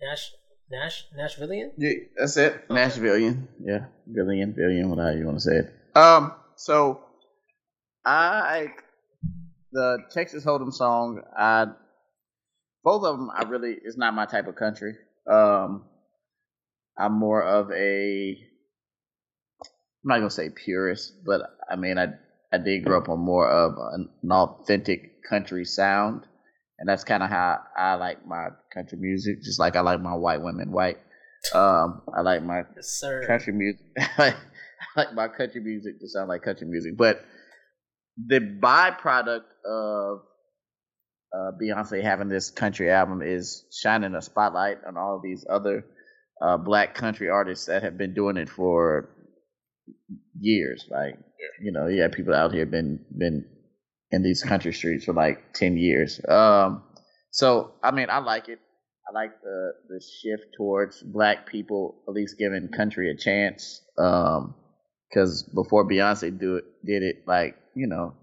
Nash, Nash, Nashvilleian. Yeah, that's it. Nashvilleian. Yeah, billion, billion, whatever you want to say it. Um, so I the Texas Hold'em song, I both of them, I really it's not my type of country. Um, I'm more of a I'm not gonna say purist, but I mean I I did grow up on more of an authentic country sound, and that's kind of how I like my country music, just like I like my white women white. Um, I like my Yes, sir. country music. I like my country music to sound like country music, but the byproduct of uh, Beyonce having this country album is shining a spotlight on all these other uh, black country artists that have been doing it for years. Like, you know, yeah, people out here been been in these country streets for like ten years. Um, so I mean, I like it. I like the the shift towards black people at least giving country a chance. Um, because before Beyonce do it, did it like you know,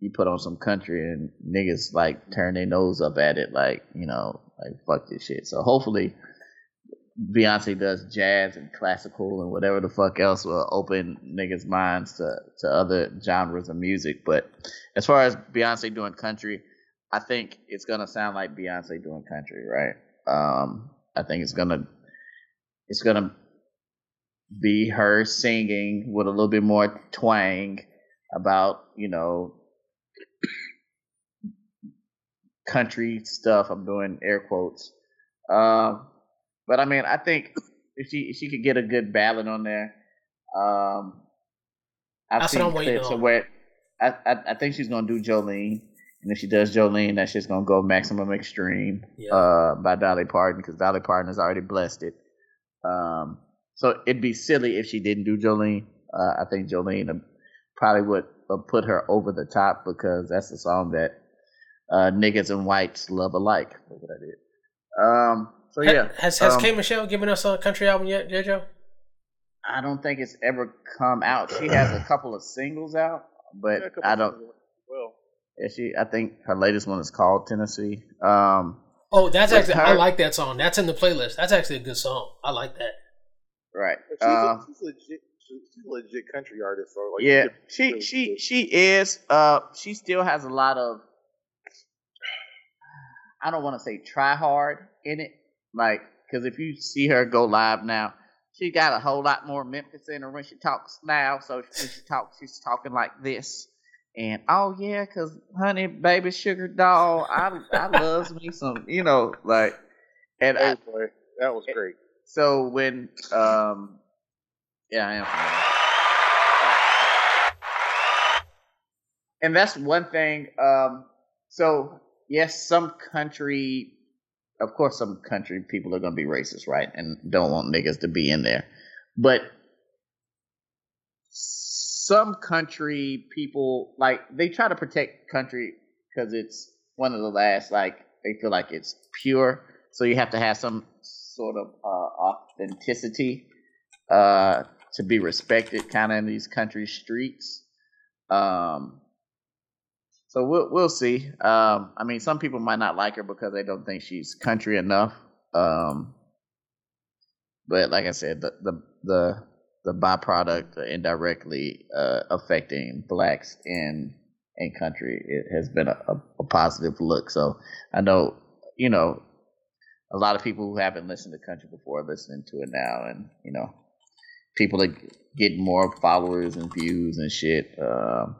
you put on some country and niggas like turn their nose up at it, like you know, like fuck this shit. So hopefully, Beyonce does jazz and classical and whatever the fuck else will open niggas' minds to to other genres of music. But as far as Beyonce doing country, I think it's gonna sound like Beyonce doing country, right? Um, I think it's gonna it's gonna be her singing with a little bit more twang about you know country stuff. I'm doing air quotes, um, but I mean I think if she if she could get a good ballad on there, um, I've That's what seen I'm waiting clips of where I, I I think she's gonna do Jolene. And if she does Jolene, that's just gonna go maximum extreme Yeah. uh, by Dolly Parton because Dolly Parton has already blessed it. Um, so it'd be silly if she didn't do Jolene. Uh, I think Jolene uh, probably would uh, put her over the top because that's the song that uh, niggas and whites love alike. Look what I did. Um, so yeah, Has has um, K Michelle given us a country album yet, JoJo? I don't think it's ever come out. She has a couple of singles out, but Yeah, I don't. singles. Well, Yeah, she. I think her latest one is called Tennessee. Um, Oh, that's With actually I like that song. That's in the playlist. That's actually a good song. I like that. right. she's, Uh, a, she's legit. She's, she's a legit country artist. So like, yeah, she really she good. she is. Uh, she still has a lot of. I don't want to say try hard in it, like because if you see her go live now, she got a whole lot more Memphis in her when she talks now. So when she talks, she's talking like this. And oh yeah, cause honey, baby, sugar doll, I I loves me some, you know, like, and I, boy, that was great. so when um yeah, I am. And that's one thing. Um so yes, some country of course some country people are gonna be racist, right? And don't want niggas to be in there. But some country people like they try to protect country because it's one of the last like they feel like it's pure so you have to have some sort of uh, authenticity uh, to be respected kind of in these country streets um, so we'll we'll see um, i mean some people might not like her because they don't think she's country enough um, but like i said the the the the byproduct indirectly uh, affecting blacks in in country it has been a, a, a positive look. So I know you know a lot of people who haven't listened to country before are listening to it now, and you know people are getting more followers and views and shit, um,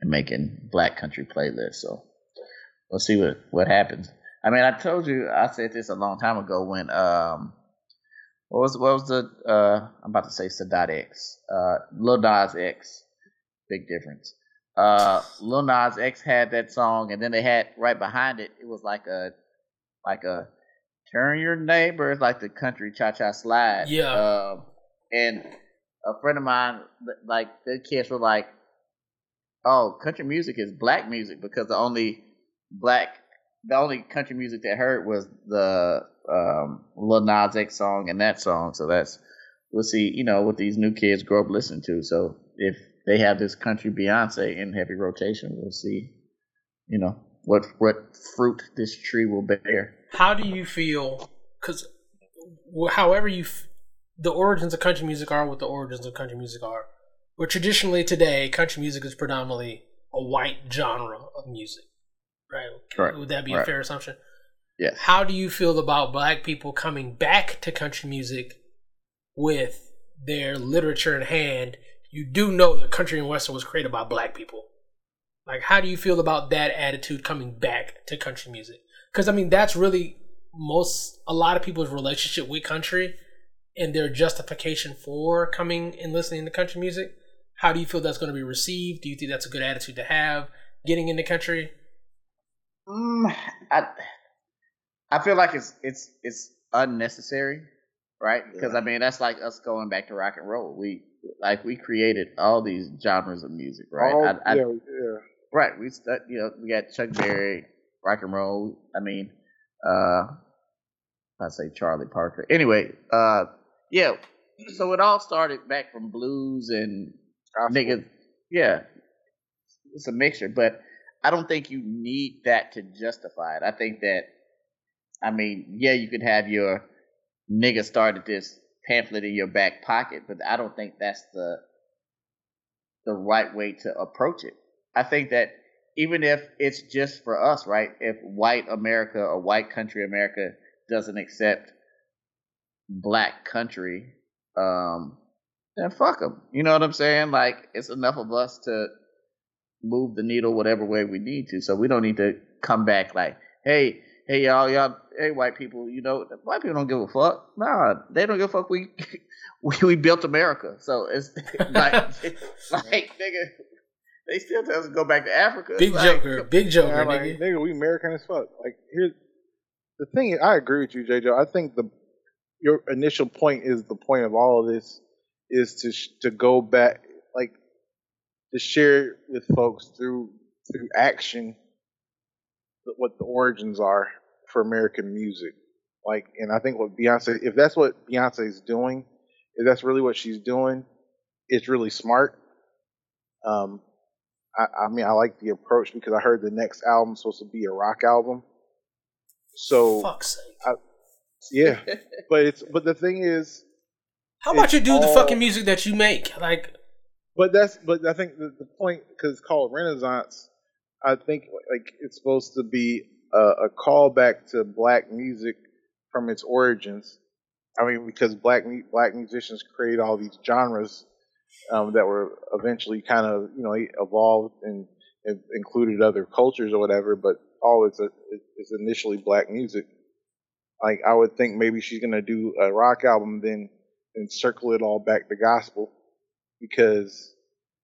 and making black country playlists. So we'll see what what happens. I mean, I told you I said this a long time ago when um what was what was the uh I'm about to say Sadat X. Uh Lil Nas X. Big difference. Uh Lil Nas X had that song and then they had right behind it it was like a like a turn your neighbors like the country cha cha slide. Yeah. Um and a friend of mine like the kids were like, Oh, country music is black music because the only black the only country music they heard was the um, Lil Nas X song and that song. So that's we'll see. You know what these new kids grow up listening to. So if they have this country Beyonce in heavy rotation, we'll see. You know what what fruit this tree will bear. How do you feel? Because however you, f- the origins of country music are what the origins of country music are. Where traditionally today, country music is predominantly a white genre of music, right? Correct. Would that be a fair assumption? Yes. How do you feel about black people coming back to country music with their literature in hand? You do know that country and western was created by black people. Like, how do you feel about that attitude coming back to country music? Because I mean, that's really most a lot of people's relationship with country and their justification for coming and listening to country music. How do you feel that's going to be received? Do you think that's a good attitude to have getting in the country? Mm, I I feel like it's it's it's unnecessary, right? Because I mean that's like us going back to rock and roll. We like we created all these genres of music, right? All- I, I, yeah, yeah. Right. We stu you know we got Chuck Berry, rock and roll. I mean, uh, I say Charlie Parker. Anyway, uh, yeah. So it all started back from blues and niggas. Yeah, it's a mixture, but I don't think you need that to justify it. I think that, I mean, yeah, you could have your nigga started this pamphlet in your back pocket, but I don't think that's the the right way to approach it. I think that even if it's just for us, right? If white America or white country America doesn't accept black country, um, then fuck them. You know what I'm saying? Like it's enough of us to move the needle whatever way we need to. So we don't need to come back like, hey, hey y'all, y'all, hey white people, you know, white people don't give a fuck. Nah, they don't give a fuck. We we, we built America, so it's like like nigga. They still tell us to go back to Africa. Big Like, Joker, big Joker, Yeah, like, nigga. nigga, we American as fuck. Like here's the thing. Is, I agree with you, JJ. I think the your initial point is the point of all of this is to sh- to go back, like to share with folks through through action what the origins are for American music. Like, and I think what Beyonce, if that's what Beyonce is doing, if that's really what she's doing, it's really smart. Um, I, I mean, I like the approach because I heard the next album's supposed to be a rock album. So sake. yeah, but it's but the thing is, How about you do the fucking music that you make? Like, but that's but I think the, the point because it's called Renaissance. I think like it's supposed to be a, a callback to black music from its origins. I mean, because black black musicians create all these genres um, that were eventually kind of you know evolved and, and included other cultures or whatever, but all it's a it's initially black music. Like I would think maybe she's gonna do a rock album, then and circle it all back to gospel, because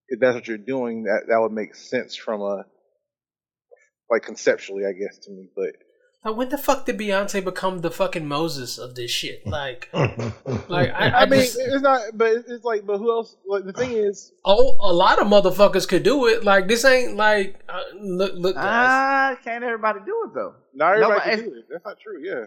if that's what you're doing, that that would make sense from a like conceptually, I guess, to me. But like, when the fuck did Beyonce become the fucking Moses of this shit? Like, like I, I, I, mean, just, it's not. But it's like, but who else? Like the thing is, oh, a lot of motherfuckers could do it. Like, this ain't like, uh, look, look, guys. Ah, can't everybody do it though? not everybody No, can do it. That's not true. Yeah.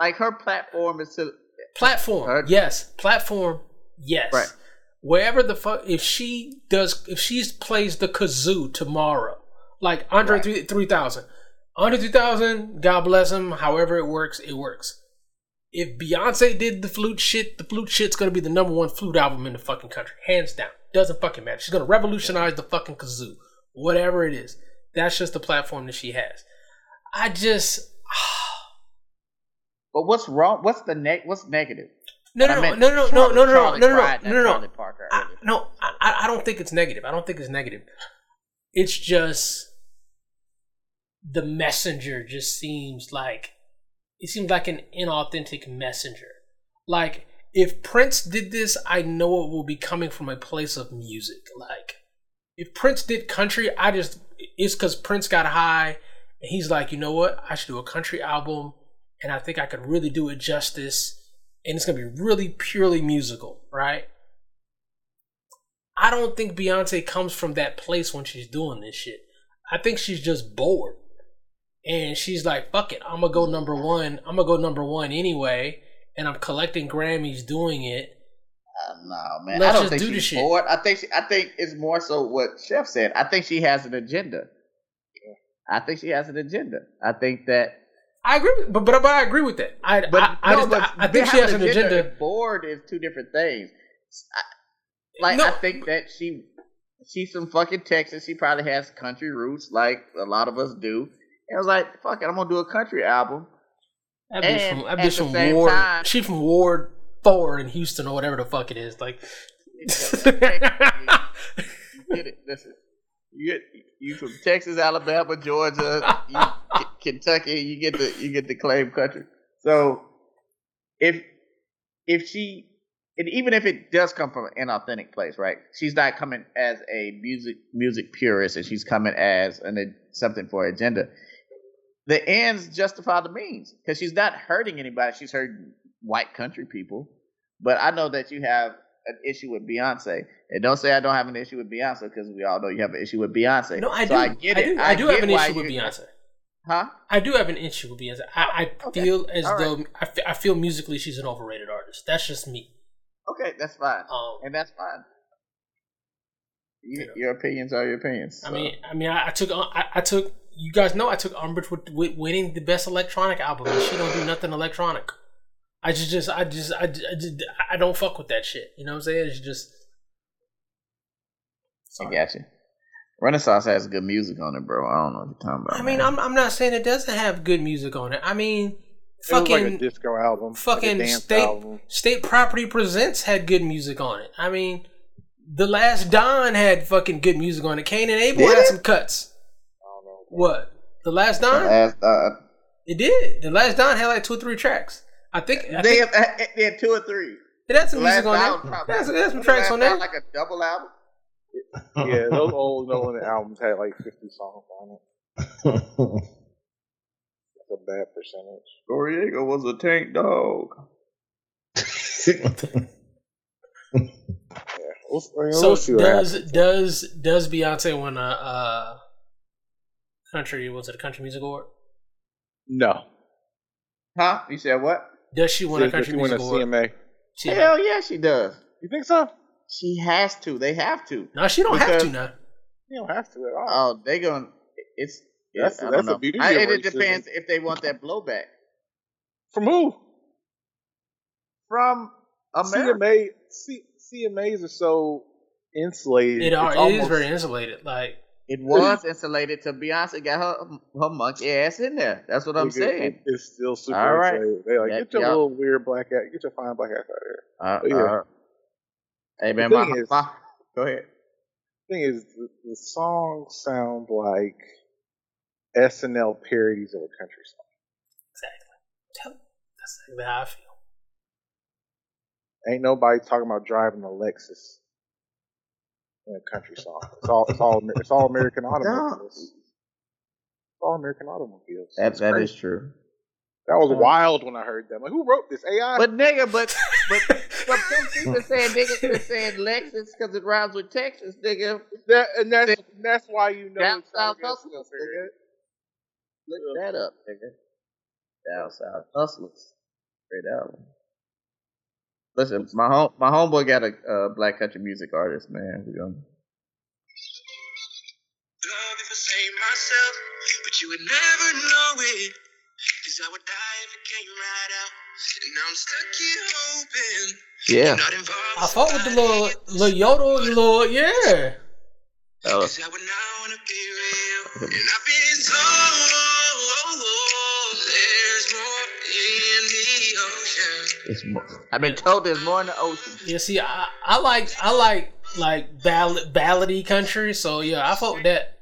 Like her platform is to platform, Her- yes, platform, yes. Right. Wherever the fuck, if she does, if she plays the kazoo tomorrow, like Andre Right. three three thousand, Andre three thousand, God bless him. However it works, it works. If Beyonce did the flute shit, the flute shit's gonna be the number one flute album in the fucking country, hands down. Doesn't fucking matter. She's gonna revolutionize the fucking kazoo, whatever it is. That's just the platform that she has. I just But what's wrong? What's the neg? What's negative? no no no no no no no no no no no no no no Parker I, no, I, I don't think it's negative. I don't think it's negative. It's just the messenger just seems like it seems like an inauthentic messenger. Like if Prince did this, I know it will be coming from a place of music. Like if Prince did country, I just it's because Prince got high and he's like, you know what? I should do a country album, and I think I could really do it justice, and it's gonna be really purely musical, right? I don't think Beyonce comes from that place when she's doing this shit. I think she's just bored. And she's like, fuck it, I'm gonna go number one. I'm gonna go number one anyway. And I'm collecting Grammys doing it. Uh, no, man. Let's I don't think do she's shit. bored. I think she, I think it's more so what Chef said. I think she has an agenda. I think she has an agenda. I think that. I agree, with, but, but but I agree with that. I But I, I, no, just, but I, I think she has an agenda. and Bored is two different things. I, like No. I think that she she's from fucking Texas. She probably has country roots, like a lot of us do. And I was like, fuck it, I'm gonna do a country album. That bitch And from, that at bitch from Ward. time- she from Ward Four in Houston or whatever the fuck it is. Like, You did it. Listen, You you from Texas, Alabama, Georgia, you, Kentucky. You get the you get the claim country. So if if she and even if it does come from an inauthentic place, right? She's not coming as a music music purist, and she's coming as an something for agenda. The ends justify the means because she's not hurting anybody. She's hurting white country people. But I know that you have an issue with Beyonce, and don't say I don't have an issue with Beyonce because we all know you have an issue with Beyonce. No, I do. I get it. do. I do have an issue with Beyonce. Huh? I do have an issue with Beyonce. I, I Okay. feel as All right. though I fe- I feel musically she's an overrated artist. That's just me. Okay, that's fine, Um, and that's fine. You, You know. Your opinions are your opinions. I mean, I mean, I, I took, I, I took. You guys know I took umbrage with, with winning the best electronic album, and she don't do nothing electronic. I just, just, I just, I, I, just, I don't fuck with that shit. You know what I'm saying? It's just. I got you. Renaissance has good music on it, bro. I don't know what you're talking about. I mean, man. I'm, I'm not saying it doesn't have good music on it. I mean, It was fucking, like a disco album, like a fucking dance state, album. state property presents had good music on it. I mean, the last Don had fucking good music on it. Cain and Abel Did had it? some cuts. I don't know. What? The last Don? Last, uh, It did. The last Don had like two or three tracks. I think, I they, think have, they had two or three. it had some The music on album there. probably- There's, there's some tracks on there. like a double album. Yeah, those old Nolan albums had like 50 songs on it. That's a bad percentage. Noreaga was a tank dog. Yeah, we'll, So we'll see does does does Beyonce win a uh, country? Was it a country music award? No. Huh? You said what? Does she win a Does country she win a music award? CMA? She- Hell yeah, she does. You think so? She has to. They have to. No, she don't have to now. You don't have to at all. Oh, they going It's. That's- I don't that's a know. beauty I, of and it depends if they want that blowback From who? from America. CMA, C, CMAs are so insulated. It, It's are, it is almost- very insulated. Like It was insulated till Beyonce got her her monkey ass in there. That's what I'm Nigga, saying. it- It's still super All right. insulated. They like Yeah, get your yeah. little weird black ass, get your fine black ass out of here. Uh, But yeah. uh, hey man, The my, thing is- my, go ahead. thing is, the, the songs sound like SNL parodies of a country song. exactly. That's exactly how I feel. Ain't nobody talking about driving a Lexus in a country song. It's all it's all it's all American automobiles. It's all American automobiles. That It's that crazy. is true. That was wild when I heard that. I'm like, who wrote this? AI? But nigga, but but but some people saying nigga could have said Lexus because it rhymes with Texas, nigga. that, and that's that's why you know Down it's south not hustlers, SNL, nigga. Look that up, nigga. Down south hustlers, great album. Listen, my home my homeboy got a uh, black country music artist, man. We gonna love if I say myself, but you would never know it. Cause I would die if it came right out. And now I'm stuck here hoping. yeah. Not. I fought with the little little yodel, little yeah. Uh, Cause I would not wanna be real. And I've been told there's more in the ocean. it's more, I've been told there's more in the ocean. Yeah, see, I, I like I like like ballad ballady country. So yeah, I fought with that.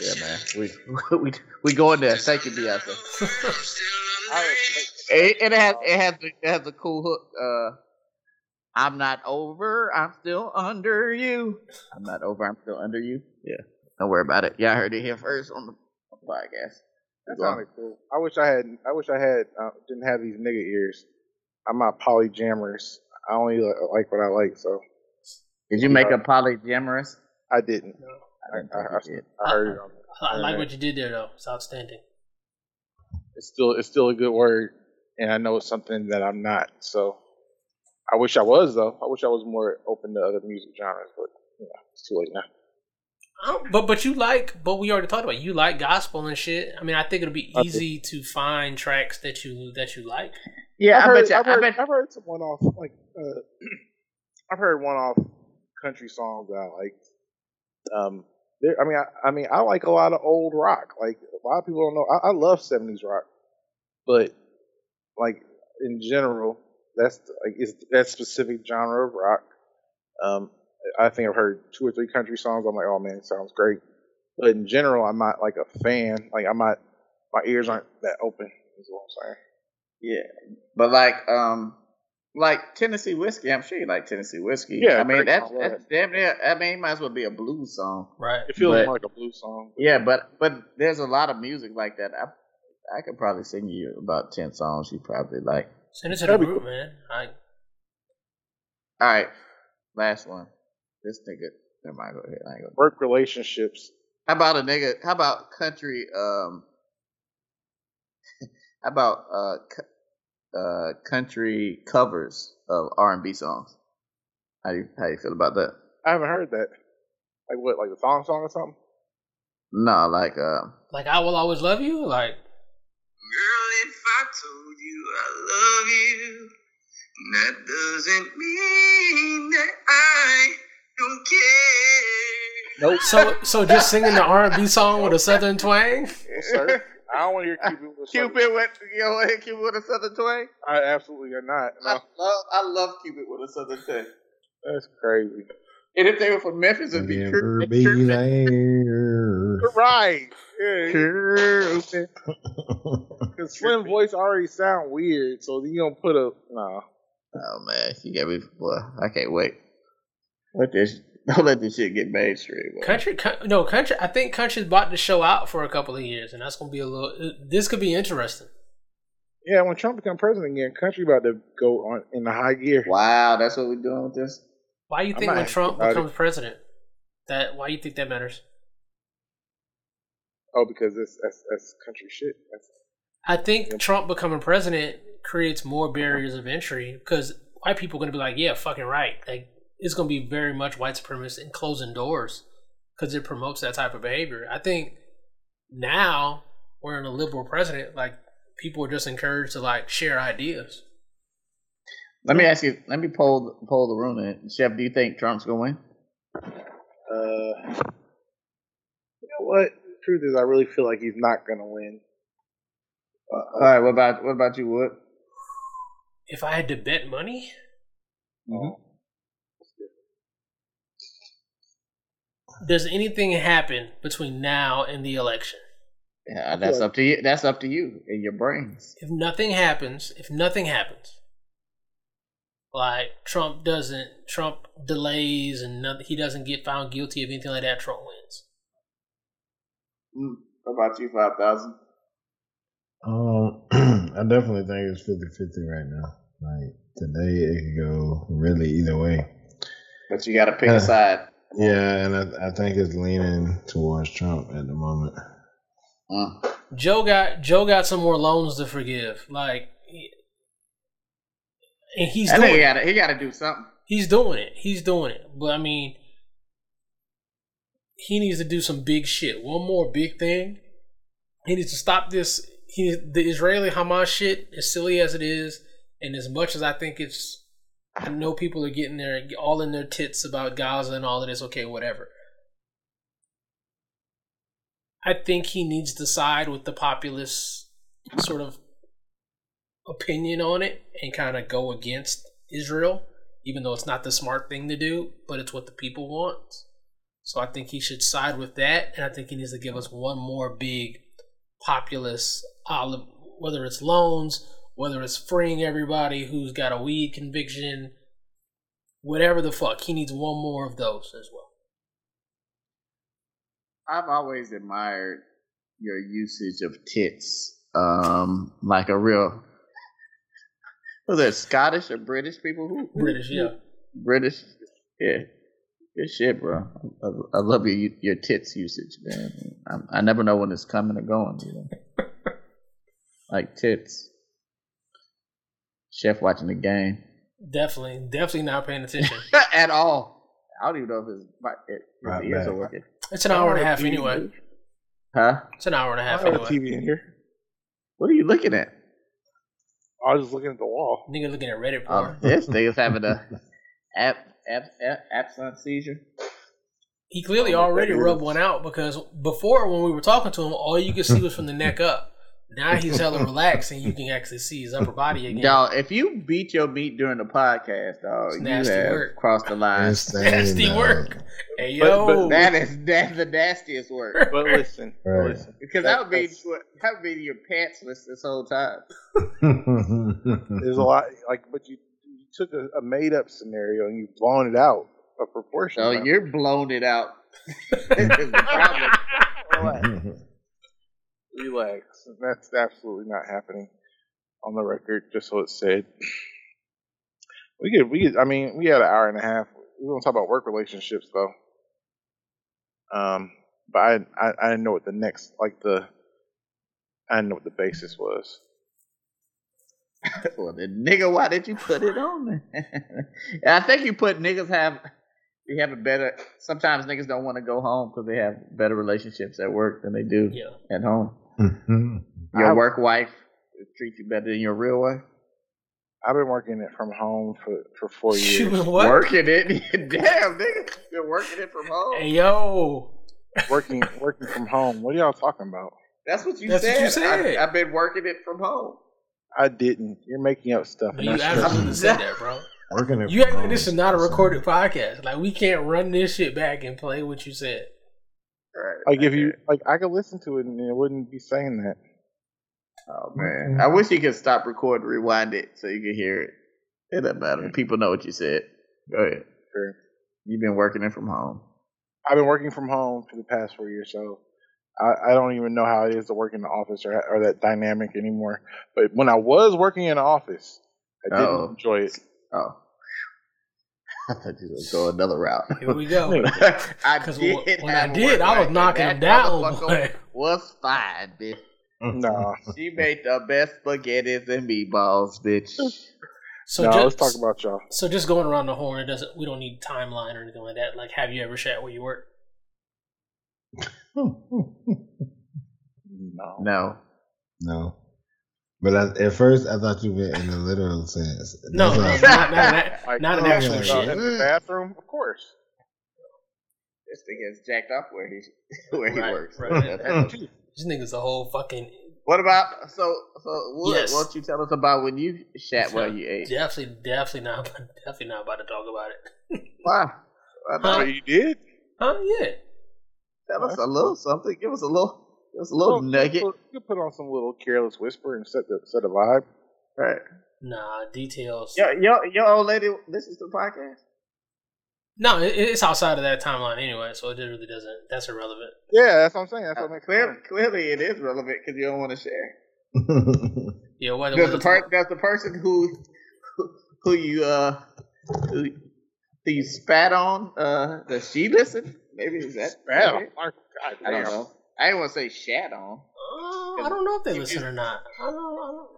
Yeah, man. We we we going there. Thank you, Beyonce. I, It, it has it has it has a cool hook. Uh, I'm not over. I'm still under you. I'm not over. I'm still under you. Yeah. Don't worry about it. Yeah, I heard it here first on the podcast. that sounded cool. I wish I had. I wish I had. Uh, didn't have these nigga ears. I'm not polyjammers. I only like what I like, so Did you make a polyamorous? I didn't. I didn't I, I, think you did. I heard it on. I like what you did there though. It's outstanding. It's still it's still a good word, and I know it's something that I'm not. So I wish I was though. I wish I was more open to other music genres, but you know, it's too late now. Um, but but you like, but we already talked about it. you like gospel and shit. I mean, I think it'll be I do. easy to find tracks that you that you like. Yeah, I've I heard, you. I've I heard, bet. I've heard some one-off like uh, I've heard one-off country songs that I liked. Um, there. I mean, I, I mean, I like a lot of old rock. Like a lot of people don't know. I, I love '70s rock, but like in general, that's like it's that specific genre of rock. Um, I think I've heard two or three country songs. I'm like, oh man, it sounds great. But in general, I'm not like a fan. Like I'm not. My ears aren't that open. Is what I'm saying. Yeah, but like um, like Tennessee whiskey. I'm sure you like Tennessee whiskey. Yeah, I mean that's that's damn near. I mean, it might as well be a blues song. Right. It feels But- like a blues song. Yeah, but but there's a lot of music like that. I I could probably sing you about ten songs you probably like. Send it to the That'd be group, man. I, All right, last one. This nigga. Never mind. Go ahead. I ain't gonna. Work relationships. How about a nigga? How about country? Um, how about uh, cu- uh, country covers of R and B songs? How you how you feel about that? I haven't heard that. Like what? Like the song song or something? No, like uh, like I will always love you. Like Girl, if I told you I love you, that doesn't mean that I don't care. Nope. so, so just singing the R and B song with a southern twang. Yes, sir. I don't want to hear Cupid with Cupid with you know Cupid with a southern twang. I absolutely are not. I love I love Cupid with a southern twang. that's crazy. And if they were from Memphis, it'd be Never Cur- be Cur- there. Right. Yeah. Cupid. Because Slim voice already sound weird, so you don't put a no. Oh man, you got me. Boy, I can't wait. Let this don't let this shit get mainstream. boy. Country, co- no country. I think country's about to show out for a couple of years, and that's gonna be a little. This could be interesting. Yeah, when Trump become president again, country about to go on in the high gear. Wow, that's what we're doing with this. Why you think when Trump about it. becomes president, that why you think that matters? Oh, because it's that's, that's country shit. That's, I think Trump becoming president creates more barriers of entry because white people are going to be like, yeah, fucking right. Like it's going to be very much white supremacist and closing doors because it promotes that type of behavior. I think now we're in a liberal president. Like people are just encouraged to like share ideas. Let me ask you. Let me poll poll the room. In. Chef, do you think Trump's gonna win? uh, you know what? The truth is, I really feel like he's not gonna win. All right. What about what about you, Wood? If I had to bet money, Mhm. Does anything happen between now and the election? Yeah, that's up to you. That's up to you and your brains. if nothing happens, if nothing happens, like Trump doesn't, Trump delays and nothing, he doesn't get found guilty of anything like that, Trump wins. Mm. About you, five thousand? Um, I definitely think it's 50 50 right now. Like today, it could go really either way. But you got to pick a side. Yeah, and I, I think it's leaning towards Trump at the moment. Mm. Joe got Joe got some more loans to forgive, like, he- and he's I think doing he got to he got to do something. He's doing it. He's doing it. But I mean, he needs to do some big shit. One more big thing. He needs to stop this. He the Israeli Hamas shit, as silly as it is, and as much as I think it's, I know people are getting their all in their tits about Gaza and all of this. Okay, whatever. I think he needs to side with the populist sort of opinion on it and kind of go against Israel, even though it's not the smart thing to do, but it's what the people want. So I think he should side with that, and I think he needs to give us one more big populist olive, whether it's loans, whether it's freeing everybody who's got a weed conviction, whatever the fuck. He needs one more of those as well. I've always admired your usage of tits. Um, like a real was it Scottish or British people? Who, who- British, yeah. British. Yeah. Good shit, bro. I, I love your your tits usage, man. I, I never know when it's coming or going. You know? like tits. Chef watching the game Definitely, definitely not paying attention. at all. I don't even know if his, my, it, his Right ears are working. It's an hour and a half anyway. Huh? It's an hour and a half have a anyway. TV in here. What are you looking at? I was just looking at the wall. Nigga looking at Reddit Um, porn. this nigga's having a ab, ab, ab, absent seizure. He clearly Oh, already rubbed one out because before when we were talking to him, all you could see was from the neck up. Now he's hella relaxed, and you can actually see his upper body again. Y'all, if you beat your meat during the podcast, dog, It's you nasty have work. crossed the line. It's Nasty dang, work. dog. Hey But- yo, but That is that's the nastiest work. But listen, Right. listen. Because That- that would be that's- that would be your pantsless this whole time. There's a lot like, but you, you took a, a made up scenario and you've blown it out of proportion. Oh, so you're blown it out. This is the problem. Relax. That's absolutely not happening on the record. Just so it's said. We could, we could, I mean, we had an hour and a half. We don't talk about work relationships though. Um, but I, I, I didn't know what the next, like the, I didn't know what the basis was. well, the nigga, why did you put it on there? I think you put niggas have you have a better. Sometimes niggas don't want to go home because they have better relationships at work than they do yeah. at home. Mm-hmm. Your I- work wife treats you better than your real wife. I've been working it from home for, for four years. Shooting what? Working it, damn nigga, been working it from home. Hey yo, working working from home. What are y'all talking about? That's what you That's what said. you said. I, I've been working it from home. I didn't. You're making up stuff. but you that's true. absolutely said that, bro. Working it You from home this is not a recorded podcast. Like we can't run this shit back and play what you said. Right. Like if you like, I could listen to it and it wouldn't be saying that. Oh man, mm-hmm. I wish you could stop recording, rewind it so you can hear it. It doesn't matter. People know what you said. Go ahead. Sure. You've been working it from home. I've been working from home for the past four years, so I, I don't even know how it is to work in the office or, or that dynamic anymore. But when I was working in the office, I didn't Uh-oh. enjoy it. Oh. I thought you was going another route. Here we go. I 'Cause did. wh- when I have a did, work I was wife, knocking that them down, motherfucker boy. Was fine, bitch. Mm. No, She made the best spaghettis and meatballs, bitch. So no. just Let's talk about y'all. so just going around the horn. It doesn't. We don't need timeline or anything like that. Like, have you ever shat where you work? No, No. no. But I, at first, I thought you meant in the literal sense. No, That's no, what I not, not, that- Like, not an uh, actual shit. In the bathroom, of course. This thing is jacked up where he where he works. right. That's- This nigga's a whole fucking What about so so? What, Yes. Why don't you tell us about when you shat while you ate? definitely, definitely not, definitely not about to talk about it. Why? I not? But you did. Huh? Yeah. Tell us a little something. Give us a little. Give us a little Well, nugget. You put, you put on some little careless whisper and set the set a vibe. Right. Nah, details. Yo, yo, your old lady listens to the podcast. No, it, it's outside of that timeline anyway, so it really doesn't. That's irrelevant. Yeah, that's what I'm saying. That's what Uh, makes clearly, sense. clearly, it is relevant because you don't want to share. Yeah, whether, Does whether the per- does the person who who, who you uh who, who you spat on uh does she listen? Maybe is that Bad. maybe? Oh, God I don't know. I didn't want to say shat on. Uh, I don't know if they listen or not. I don't, I don't.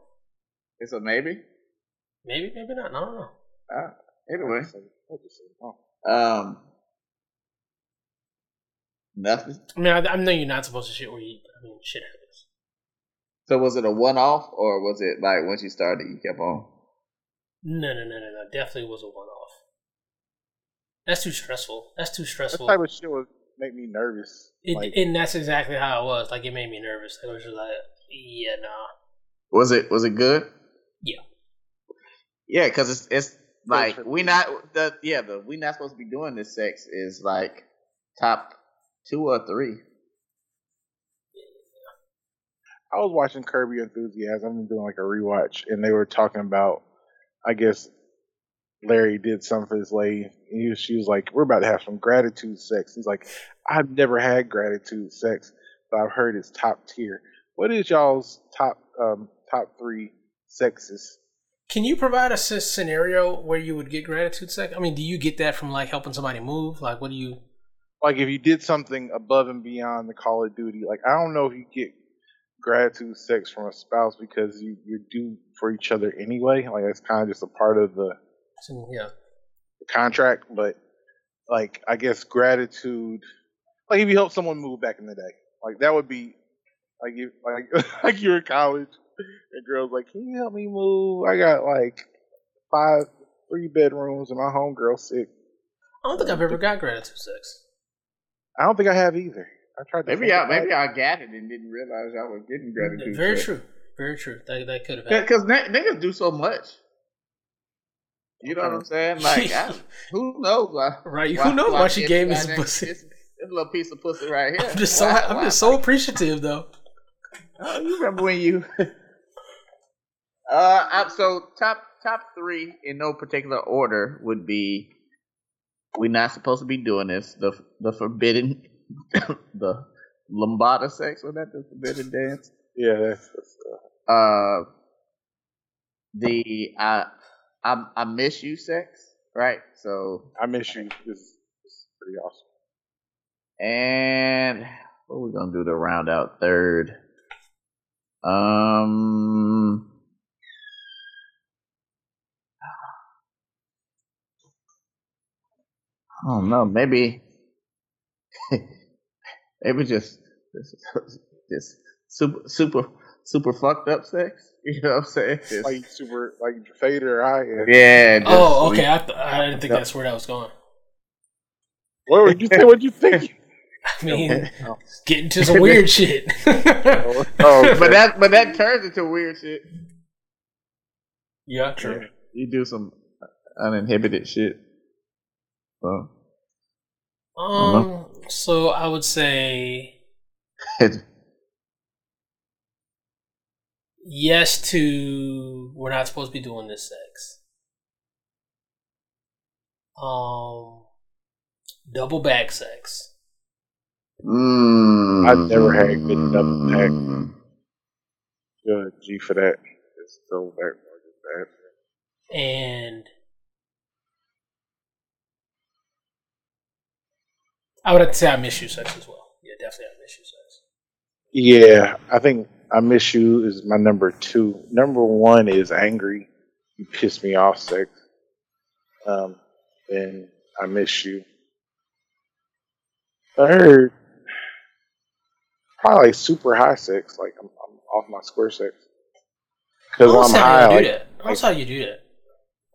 It's a maybe. Maybe, maybe not. I don't know. Uh, anyway, What you say? Oh. um, nothing. I mean, I, I know you're not supposed to shit where you eat. I mean, shit happens. So was it a one off or was it like once you started you kept on? No, no, no, no, no. Definitely was a one off. That's too stressful. That's too That stressful. type of shit would make me nervous. It, like, and that's exactly how it was. Like it made me nervous. I was just like, yeah, nah. Was it was it good? Yeah. Yeah, because it's it's like for- we not the yeah the we not supposed to be doing this sex is like top two or three. I was watching Curb Your Enthusiasm. I've been doing like a rewatch, and they were talking about, I guess, Larry did something for his lady. And he was, she was like, "We're about to have some gratitude sex." He's like, "I've never had gratitude sex, but I've heard it's top tier." What is y'all's top um, top three sexes? Can you provide a scenario where you would get gratitude sex? I mean, do you get that from like helping somebody move? Like, what do you? Like, if you did something above and beyond the Call of Duty, like I don't know if you get gratitude sex from a spouse because you you're due for each other anyway. Like it's kind of just a part of the Yeah. contract, but like I guess gratitude, like if you help someone move back in the day, like that would be like you like like you're in college and girls like, can you help me move? I got like five three bedrooms and my homegirl sick. I don't think I've ever got gratitude sex. I don't think I have either. I tried. To Maybe I about maybe. I got it and didn't realize I was getting gratitude. Very sex. true. Very true. That that could have happened. Because niggas do so much. You know what I'm saying? Like, I, who knows? Why, Right. Who knows why she gave me some pussy? This, this little piece of pussy right here. I'm just so Why- I'm why- just so appreciative though. Oh, you remember when you? uh, I, so top top three in no particular order would be. We're not supposed to be doing this. The the forbidden, the lambada sex. Was that the forbidden dance? Yeah, that's, that's uh, Uh, the I I I miss you sex. Right. So I miss you. Is is pretty awesome. And what we gonna do to round out third? Um, I don't know. Maybe, maybe just just, just super super super fucked up sex. You know what I'm saying? Just- Like super, like fader eye. And, yeah. Just, Oh, okay. I, th- I didn't think Yep. that's where that was going. What would you say? What you think? I mean, getting to some weird shit. oh, okay. But that but that turns into weird shit. yeah, true. You do some uninhibited shit. So. Um, so I would say yes to we're not supposed to be doing this sex. Um, double back sex. Mm. I've never had good double back. Good G for that. It's so bad. bad. and I would have to say I miss you sex as well. Yeah, definitely I miss you sex. Yeah, I think I miss you is my number two. Number one is angry. You piss me off, sex. Um, and I miss you. Third, probably like super high sex. Like I'm, I'm off my square sex. I Because don't I'm see how high. you do Like, that. I don't see how you do that.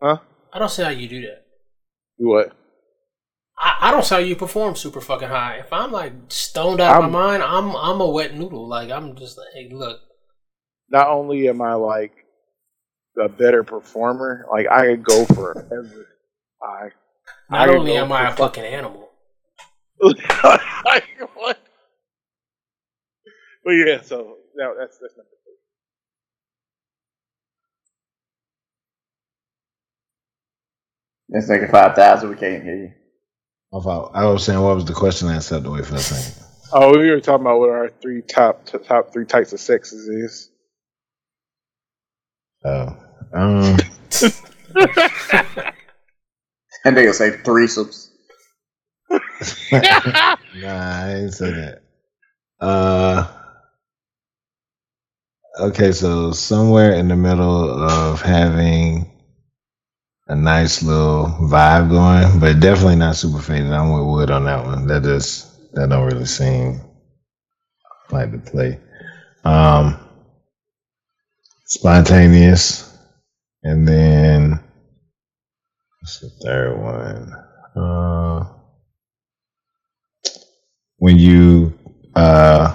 huh? I don't see how you do that. What? I, I don't see how you perform super fucking high. If I'm like stoned out of I'm- my mind, I'm I'm a wet noodle. Like I'm just like, hey, look, Not only am I like a better performer, like I could go for every. I. not I only am I a for fucking animal. like, what? But yeah, so no, that's that's number three. It's like five thousand. We can't hear you. I thought I was saying what was the question I stepped away for a second. Oh, we were talking about what our three top t- top three types of sexes is. Oh, um, And they'll say threesomes. nah, I didn't say that. Uh, okay, so somewhere in the middle of having a nice little vibe going, but definitely not super faded. I'm with Wood on that one. That just that don't really seem like the play. Um, spontaneous, and then what's the third one? Uh, when you uh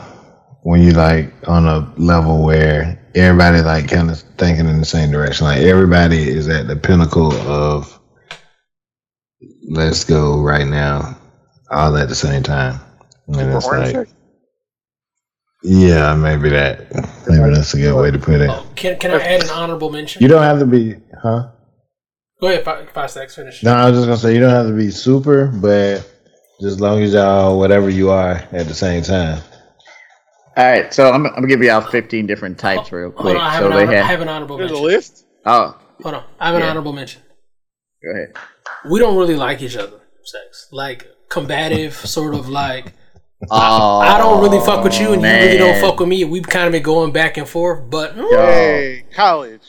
when you like on a level where everybody like kind of thinking in the same direction. Like everybody is at the pinnacle of let's go right now all at the same time. And it's Orange like yeah maybe that maybe that's a good way to put it. Oh, can can I add an honorable mention? you don't have to be huh? Go ahead, fi- fast X finish. no i was just gonna say you don't have to be super but just as long as y'all whatever you are at the same time All right, so I'm, I'm gonna give y'all 15 different types real Hold quick. on, I have, So an they honor- I have. have an honorable There's a list. Oh, Hold on, I have an Yeah. honorable mention. go ahead. We don't really like each other, sex. Like combative, sort of like Oh, I don't really fuck with you, and you really don't fuck with me. We've kind of been going back and forth, but mm, Hey, college.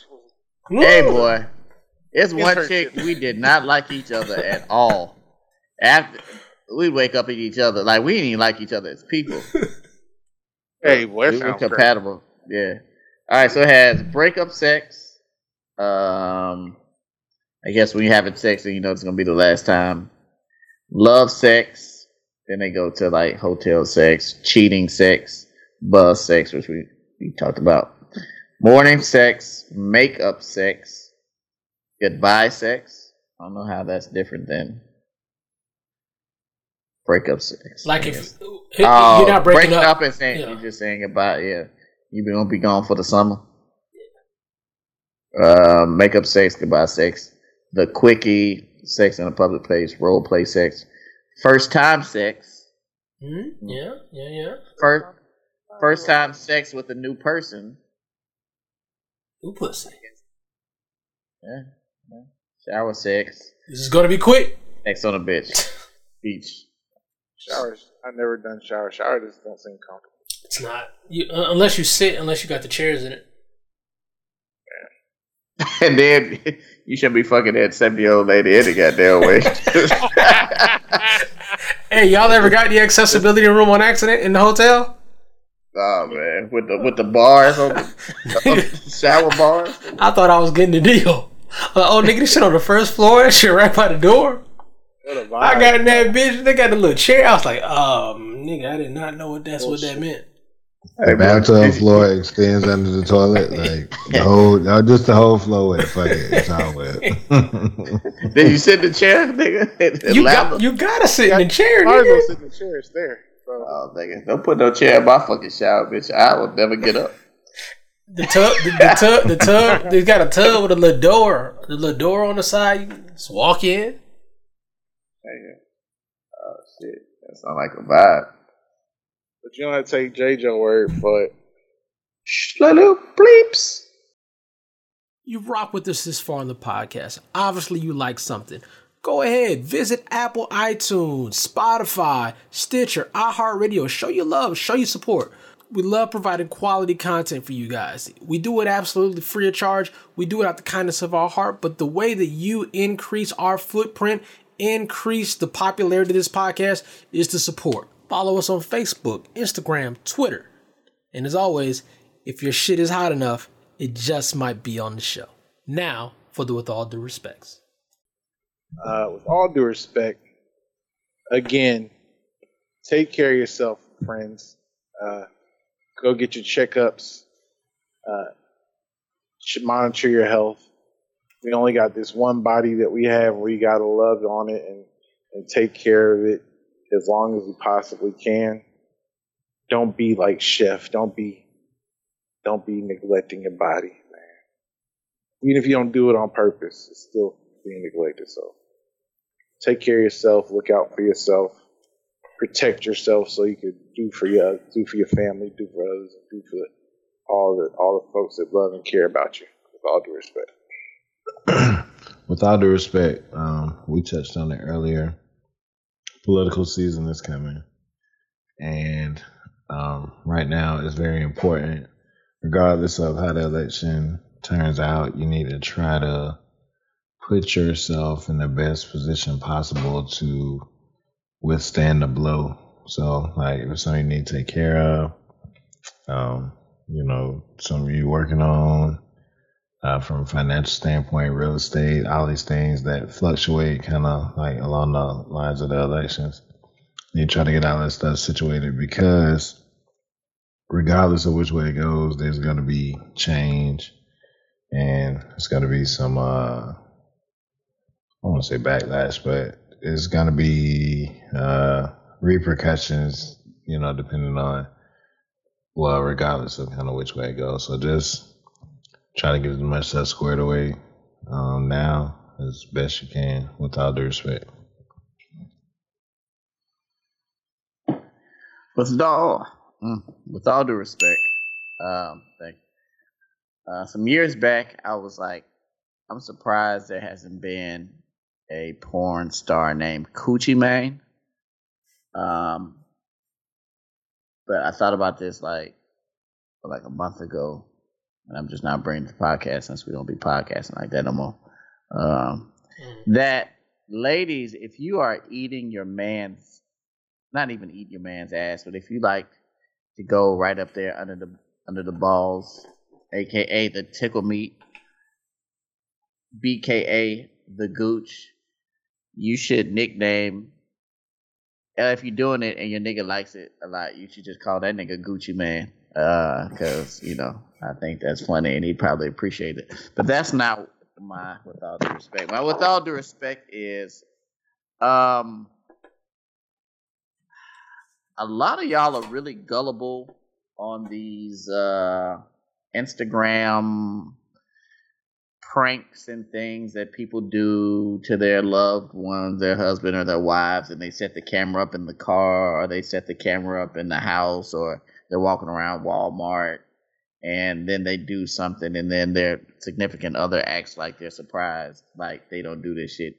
Hey, boy, it's one Internship. chick we did not like each other at all. After we wake up at each other, like we didn't even like each other as people. Hey, boy, we were great. compatible. Yeah. All right, so it has breakup sex. Um, I guess when you're having sex and you know it's gonna be the last time. Love sex, Then they go to like hotel sex, cheating sex, buzz sex, which we, we talked about. Morning sex, makeup sex, goodbye sex. I don't know how that's different than breakup sex. Like if guess. you're Oh, not breaking, up, and saying Yeah. you're just saying goodbye. Yeah, you be gonna be gone for the summer. Uh, makeup sex, goodbye sex, the quickie sex in a public place, role play sex, first time sex, Hmm? yeah, yeah, yeah. first first time sex with a new person. Ooh, pussy. Yeah, yeah. shower sex, This is gonna be quick. sex on a bitch, beach. Showers. I've never done shower. Shower just don't seem comfortable. It's not you uh, unless you sit, unless you got the chairs in it. And then you should be fucking that seventy year old lady any goddamn way. Hey, y'all ever got the accessibility room on accident in the hotel? oh man, with the with the bars on the shower bars. I thought I was getting the deal. Like, oh, nigga, this shit on the first floor. That shit right by the door. What a vibe. I got in that bitch. They got the little chair. I was like, um, nigga, I did not know what that's what that meant. The bathtub floor extends under the toilet, like the whole, no, just the whole floor with it. Fuck it, it's all with. Then you sit in the chair, nigga. and- and You got you gotta sit in the chair, Might as well nigga. sit in the chair. It's there. So, Oh, nigga, don't put no chair in my fucking shower, bitch. I will never get up. The tub, the, the tub, the tub. They got a tub with a little door, the little door on the side. You just walk in. Nigga. Oh uh, shit, that sound like a vibe. but you don't have to take JJ word for it. Shh, little bleeps. You rock with us this far in the podcast. Obviously, you like something. Go ahead, visit Apple, iTunes, Spotify, Stitcher, iHeartRadio. Show your love, show your support. We love providing quality content for you guys. We do it absolutely free of charge. We do it out the kindness of our heart. But the way that you increase our footprint, increase the popularity of this podcast, is to support. Follow us on Facebook, Instagram, Twitter. And as always, if your shit is hot enough, it just might be on the show. Now, for the with all due respects. Uh, with all due respect, again, take care of yourself, friends. Uh, go get your checkups. Uh, should monitor your health. We only got this one body that we have. We got to love on it and, and take care of it as long as we possibly can. Don't be like Chef. Don't be don't be neglecting your body, man. Even if you don't do it on purpose, it's still being neglected. So take care of yourself. Look out for yourself. Protect yourself so you can do for your do for your family, do for others, do for all the all the folks that love and care about you. With all due respect. With all due respect, um, we touched on it earlier. Political season is coming, and um, right now it's very important. Regardless of how the election turns out, you need to try to put yourself in the best position possible to withstand the blow. So, like, if it's something you need to take care of, um, you know, something you're working on, uh, from a financial standpoint, real estate, all these things that fluctuate kind of like along the lines of the elections. You try to get all that stuff situated because regardless of which way it goes, there's going to be change and it's going to be some, uh, I want to say backlash, but it's going to be uh, repercussions, you know, depending on, well, regardless of kind of which way it goes. So just try to get as much of that squared away um, now as best you can with all due respect. With all, mm, with all due respect, um, thank uh, some years back, I was like, I'm surprised there hasn't been a porn star named Coochie Mane. Um, but I thought about this like like a month ago, and I'm just not bringing to podcast since we don't be podcasting like that no more. Um, that ladies, if you are eating your man's, not even eat your man's ass, but if you like to go right up there under the under the balls, aka the tickle meat, BKA the gooch, you should nickname uh, if you're doing it and your nigga likes it a lot, you should just call that nigga Gucci Man. Uh, cause you know I think that's funny and he probably appreciate it. But that's not my with all due respect. My with all due respect is, um, a lot of y'all are really gullible on these uh Instagram pranks and things that people do to their loved ones, their husband or their wives, and they set the camera up in the car or they set the camera up in the house or they're walking around Walmart and then they do something and then their significant other acts like they're surprised. Like they don't do this shit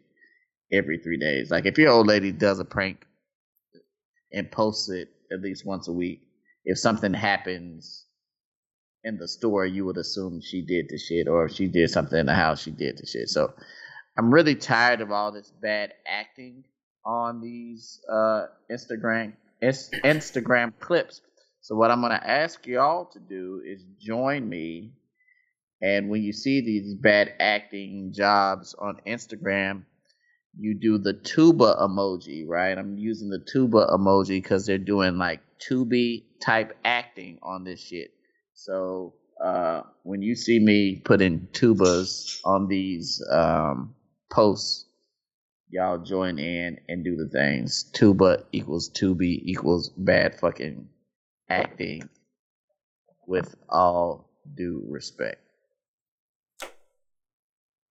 every three days. Like if your old lady does a prank and posts it at least once a week, if something happens in the store, you would assume she did the shit, or if she did something in the house, she did the shit. So I'm really tired of all this bad acting on these uh, Instagram Instagram clips. So what I'm gonna ask y'all to do is join me, and when you see these bad acting jobs on Instagram, you do the tuba emoji, right? I'm using the tuba emoji because they're doing like Tubi type acting on this shit. So uh, when you see me putting tubas on these um, posts, y'all join in and do the things. Tuba equals Tubi equals bad fucking acting. With all due respect.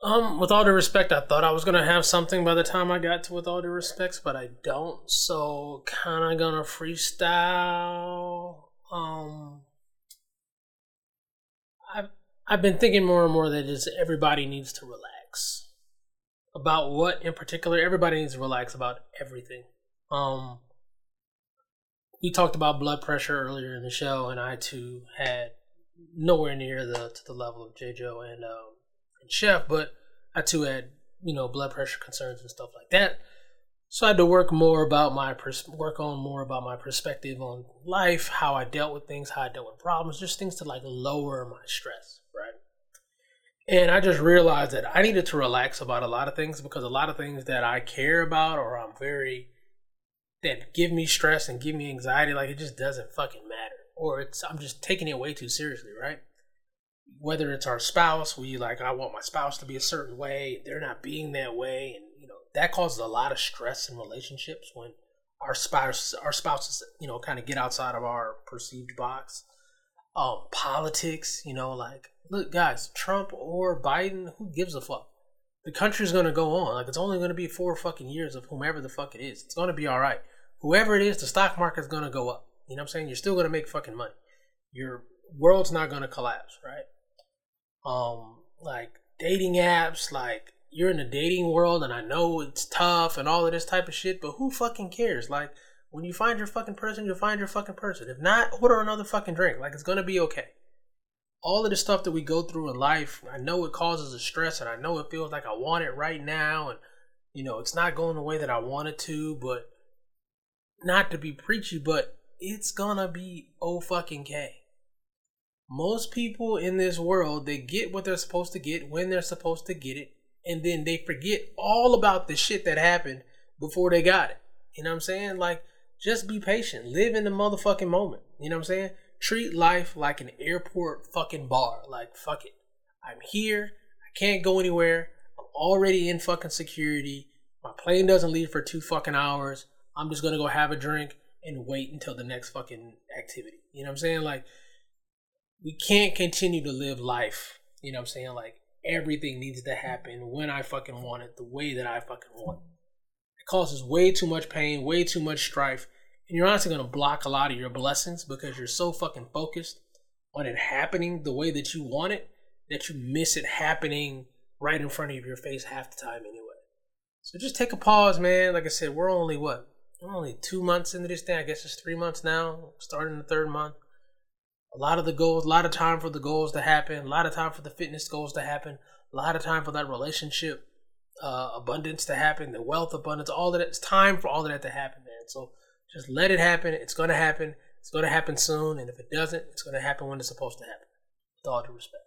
Um, with all due respect, I thought I was gonna have something by the time I got to with all due respects, but I don't. So kind of gonna freestyle. Um, I've I've been thinking more and more that just everybody needs to relax about what in particular. Everybody needs to relax about everything. Um, we talked about blood pressure earlier in the show, and I too had nowhere near the to the level of J. Joe and um, and Chef, but I too had you know blood pressure concerns and stuff like that. So I had to work more about my pers- work on more about my perspective on life, how I dealt with things, how I dealt with problems, just things to like lower my stress, right? And I just realized that I needed to relax about a lot of things because a lot of things that I care about or I'm very that give me stress and give me anxiety, like it just doesn't fucking matter. Or it's I'm just taking it way too seriously, right? Whether it's our spouse, we like I want my spouse to be a certain way, they're not being that way, and you know that causes a lot of stress in relationships when our spouse our spouses you know kind of get outside of our perceived box. Um, politics, you know, like look, guys, Trump or Biden, who gives a fuck? The country's gonna go on. Like it's only gonna be four fucking years of whomever the fuck it is. It's gonna be all right. Whoever it is, the stock market's gonna go up. You know what I'm saying? You're still gonna make fucking money. Your world's not gonna collapse, right? Um, like dating apps, like you're in the dating world, and I know it's tough and all of this type of shit, but who fucking cares? Like when you find your fucking person, you'll find your fucking person. If not, order another fucking drink. Like it's gonna be okay all of the stuff that we go through in life, I know it causes a stress and I know it feels like I want it right now and you know, it's not going the way that I want it to, but not to be preachy, but it's gonna be oh fucking K. Most people in this world, they get what they're supposed to get when they're supposed to get it, and then they forget all about the shit that happened before they got it. You know what I'm saying? Like, just be patient. Live in the motherfucking moment. You know what I'm saying? Treat life like an airport fucking bar. Like, fuck it. I'm here. I can't go anywhere. I'm already in fucking security. My plane doesn't leave for two fucking hours. I'm just gonna go have a drink and wait until the next fucking activity. You know what I'm saying? Like, we can't continue to live life. You know what I'm saying? Like, everything needs to happen when I fucking want it, the way that I fucking want it. It causes way too much pain, way too much strife, and you're honestly going to block a lot of your blessings because you're so fucking focused on it happening the way that you want it that you miss it happening right in front of your face half the time anyway. So just take a pause, man. Like I said, we're only what? We're only two months into this thing. I guess it's three months now, starting the third month. A lot of the goals, a lot of time for the goals to happen, a lot of time for the fitness goals to happen, a lot of time for that relationship uh, abundance to happen, the wealth abundance, all that. It's time for all of that to happen, man. So just let it happen. It's going to happen. It's going to happen soon. And if it doesn't, it's going to happen when it's supposed to happen. With all due respect.